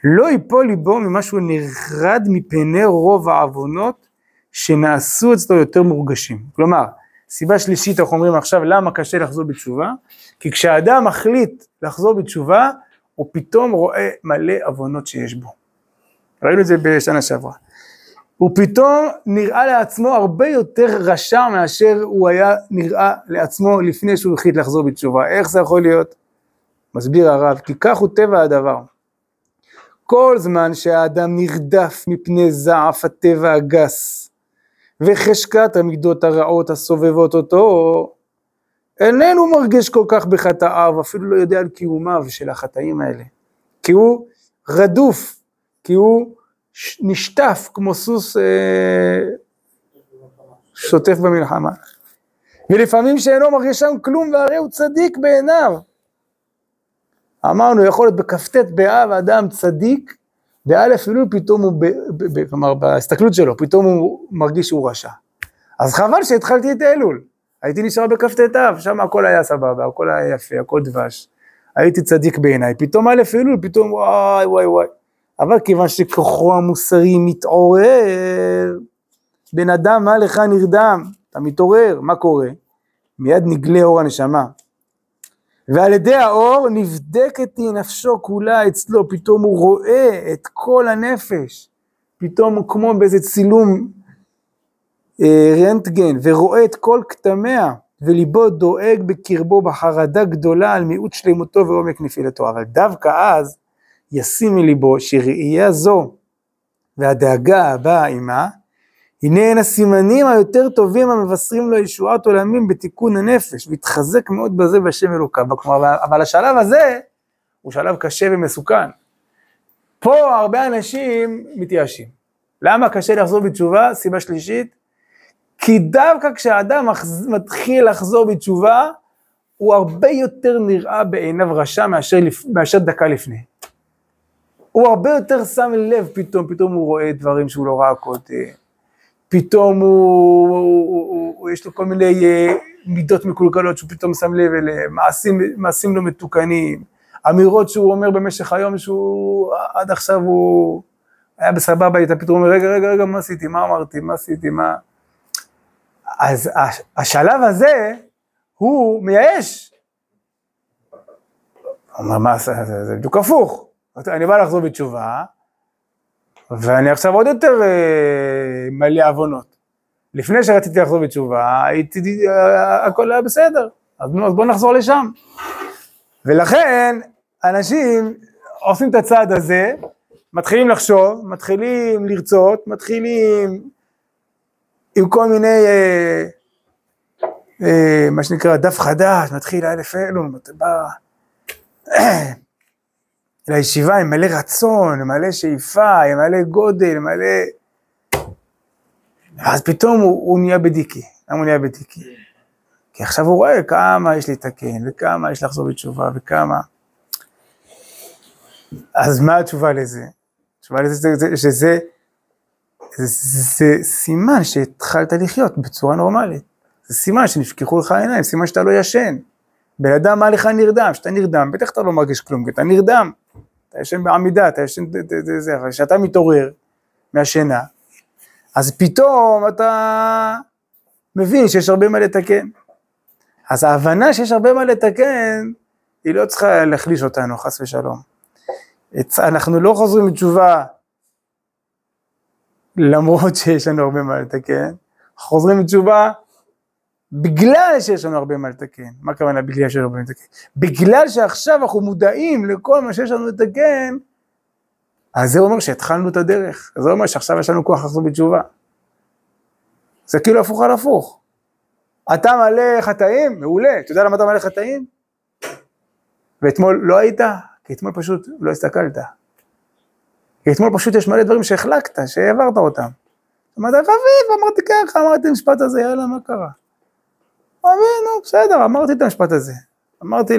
לא ייפול ליבו ממה שהוא נחרד מפני רוב העוונות שנעשו אצלו יותר מורגשים. כלומר, סיבה שלישית אנחנו אומרים עכשיו למה קשה לחזור בתשובה, כי כשאדם מחליט לחזור בתשובה, הוא פתאום רואה מלא עוונות שיש בו. ראינו את זה בשנה שעברה. הוא פתאום נראה לעצמו הרבה יותר רשע מאשר הוא היה נראה לעצמו לפני שהוא החליט לחזור בתשובה. איך זה יכול להיות? מסביר הרב, כי כך הוא טבע הדבר. כל זמן שהאדם נרדף מפני זעף הטבע הגס וחשקת המידות הרעות הסובבות אותו, איננו מרגיש כל כך בחטאיו, אפילו לא יודע על קיומיו של החטאים האלה. כי הוא רדוף, כי הוא נשטף כמו סוס אה, שוטף במלחמה. ולפעמים שאינו מרגיש שם כלום והרי הוא צדיק בעיניו. אמרנו, יכול להיות בכ"ט באב אדם צדיק, באלף אלול פתאום הוא, כלומר בהסתכלות שלו, פתאום הוא מרגיש שהוא רשע. אז חבל שהתחלתי את אלול, הייתי נשאר בכ"ט אב, שם הכל היה סבבה, הכל היה יפה, הכל דבש. הייתי צדיק בעיניי, פתאום א' אלול, פתאום וואי וואי וואי. אבל כיוון שכוחו המוסרי מתעורר, בן אדם מה לך נרדם, אתה מתעורר, מה קורה? מיד נגלה אור הנשמה. ועל ידי האור נבדקת היא נפשו כולה אצלו, פתאום הוא רואה את כל הנפש, פתאום הוא כמו באיזה צילום אה, רנטגן, ורואה את כל כתמיה, וליבו דואג בקרבו בחרדה גדולה על מיעוט שלמותו ועומק נפילתו. אבל דווקא אז ישים מליבו שראייה זו והדאגה הבאה עימה, הנה הן הסימנים היותר טובים המבשרים לו ישועת עולמים בתיקון הנפש, והתחזק מאוד בזה בשם אלוקיו. כלומר, אבל השלב הזה הוא שלב קשה ומסוכן. פה הרבה אנשים מתייאשים. למה קשה לחזור בתשובה? סיבה שלישית, כי דווקא כשהאדם מתחיל לחזור בתשובה, הוא הרבה יותר נראה בעיניו רשע מאשר, מאשר דקה לפני. הוא הרבה יותר שם לב פתאום, פתאום הוא רואה דברים שהוא לא ראה קודם. פתאום הוא, הוא, הוא, הוא יש לו כל מיני אה, מידות מקולקלות שהוא פתאום שם לב אליהם, מעשים, מעשים לא מתוקנים, אמירות שהוא אומר במשך היום שהוא עד עכשיו הוא היה בסבבה איתה, פתאום הוא אומר רגע רגע רגע מה עשיתי, מה אמרתי, מה עשיתי, מה... אז השלב הזה הוא מייאש. הוא אומר מה זה, זה בדיוק הפוך, אני בא לחזור בתשובה, ואני עכשיו עוד יותר אה, מלא עוונות. לפני שרציתי לחזור בתשובה, הייתי, אה, הכל היה בסדר, אז בואו נחזור לשם. ולכן, אנשים עושים את הצעד הזה, מתחילים לחשוב, מתחילים לרצות, מתחילים עם כל מיני, אה, אה, מה שנקרא, דף חדש, מתחיל א' אלו, בא לישיבה עם מלא רצון, עם מלא שאיפה, עם מלא גודל, עם מלא... אז פתאום הוא, הוא נהיה בדיקי. למה הוא נהיה בדיקי? כי עכשיו הוא רואה כמה יש לתקן, וכמה יש לחזור בתשובה, וכמה... אז מה התשובה לזה? התשובה לזה זה, זה, שזה זה, זה סימן שהתחלת לחיות בצורה נורמלית. זה סימן שנפקחו לך העיניים, סימן שאתה לא ישן. בן אדם מה לך נרדם? כשאתה נרדם, בטח אתה לא מרגיש כלום, כי אתה נרדם. אתה ישן בעמידה, אתה ישן, זה, אבל כשאתה מתעורר מהשינה, אז פתאום אתה מבין שיש הרבה מה לתקן. אז ההבנה שיש הרבה מה לתקן, היא לא צריכה להחליש אותנו, חס ושלום. אנחנו לא חוזרים בתשובה למרות שיש לנו הרבה מה לתקן, חוזרים בתשובה בגלל שיש לנו הרבה מה לתקן. מה הכוונה בגלל שיש לנו הרבה מה לתקן? בגלל שעכשיו אנחנו מודעים לכל מה שיש לנו לתקן, אז זה אומר שהתחלנו את הדרך. זה אומר שעכשיו יש לנו כוח לחזור בתשובה. זה כאילו הפוך על הפוך. אתה מלא חטאים? מעולה. אתה יודע למה אתה מלא חטאים? ואתמול לא היית? כי אתמול פשוט לא הסתכלת. כי אתמול פשוט יש מלא דברים שהחלקת, שהעברת אותם. אמרת, חביב, אמרתי ככה, אמרתי את המשפט הזה, יאללה, מה קרה? אמרתי, נו, בסדר, אמרתי את המשפט הזה. אמרתי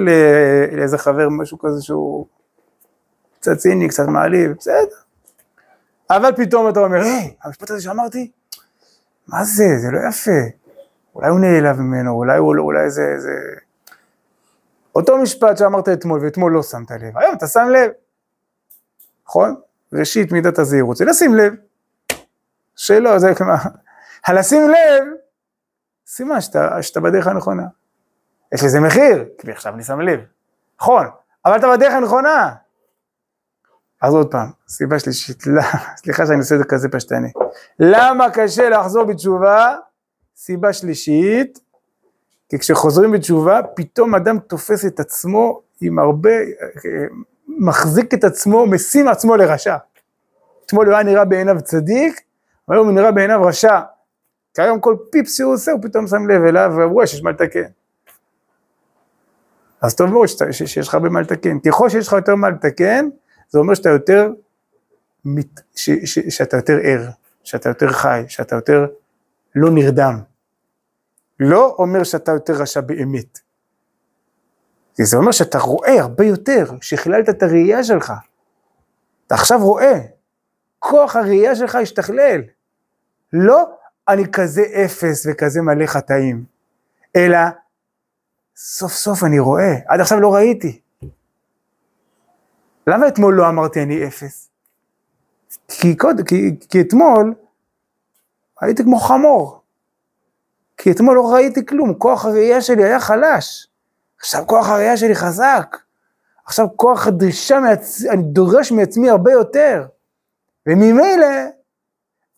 לאיזה חבר משהו כזה שהוא קצת ציני, קצת מעליב, בסדר. אבל פתאום אתה אומר, היי, המשפט הזה שאמרתי, מה זה, זה לא יפה. אולי הוא נעלב ממנו, אולי הוא, לא, אולי זה, זה... אותו משפט שאמרת אתמול, ואתמול לא שמת לב, היום אתה שם לב, נכון? ראשית מידת הזהירות, זה לשים לב. שלא, זה כמה... הלשים לב, סימן שאתה, שאתה בדרך הנכונה. יש לזה מחיר, כי עכשיו אני שם לב. נכון, אבל אתה בדרך הנכונה. אז עוד פעם, סיבה שלישית, סליחה שאני עושה את זה כזה פשטני. למה קשה לחזור בתשובה? סיבה שלישית, כי כשחוזרים בתשובה, פתאום אדם תופס את עצמו עם הרבה, מחזיק את עצמו, משים עצמו לרשע. אתמול הוא היה נראה בעיניו צדיק, היום הוא נראה בעיניו רשע. כי היום כל פיפס שהוא עושה, הוא פתאום שם לב אליו, והוא רואה שיש מה לתקן. אז טוב מאוד שיש לך הרבה מה לתקן. ככל שיש לך יותר מה לתקן, זה אומר שאתה יותר, ש, ש, שאתה יותר ער, שאתה יותר חי, שאתה יותר לא נרדם. לא אומר שאתה יותר רשע באמת. זה אומר שאתה רואה הרבה יותר, שכללת את הראייה שלך. אתה עכשיו רואה, כוח הראייה שלך השתכלל. לא אני כזה אפס וכזה מלא חטאים, אלא סוף סוף אני רואה, עד עכשיו לא ראיתי. למה אתמול לא אמרתי אני אפס? כי, קוד, כי, כי אתמול הייתי כמו חמור. כי אתמול לא ראיתי כלום, כוח הראייה שלי היה חלש. עכשיו כוח הראייה שלי חזק. עכשיו כוח הדרישה, מעצ... אני דורש מעצמי הרבה יותר. וממילא,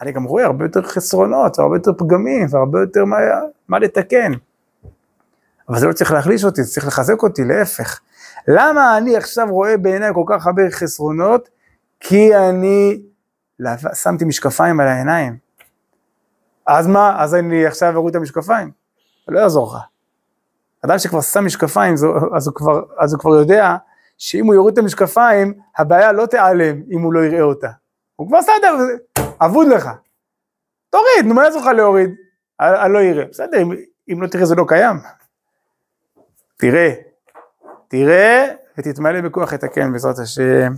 אני גם רואה הרבה יותר חסרונות, הרבה יותר פגמים, והרבה יותר מה, מה לתקן. אבל זה לא צריך להחליש אותי, זה צריך לחזק אותי, להפך. למה אני עכשיו רואה בעיניי כל כך הרבה חסרונות? כי אני שמתי משקפיים על העיניים. אז מה, אז אני עכשיו אראו את המשקפיים? לא יעזור לך. אדם שכבר שם משקפיים, אז הוא כבר, אז הוא כבר יודע שאם הוא יוריד את המשקפיים, הבעיה לא תיעלם אם הוא לא יראה אותה. הוא כבר בסדר, זה- אבוד לך. תוריד, נו מה יעזור לך להוריד? אני לא יראה. בסדר, אם, אם לא תראה זה לא קיים. תראה, תראה ותתמלא בכוח לתקן בעזרת השם.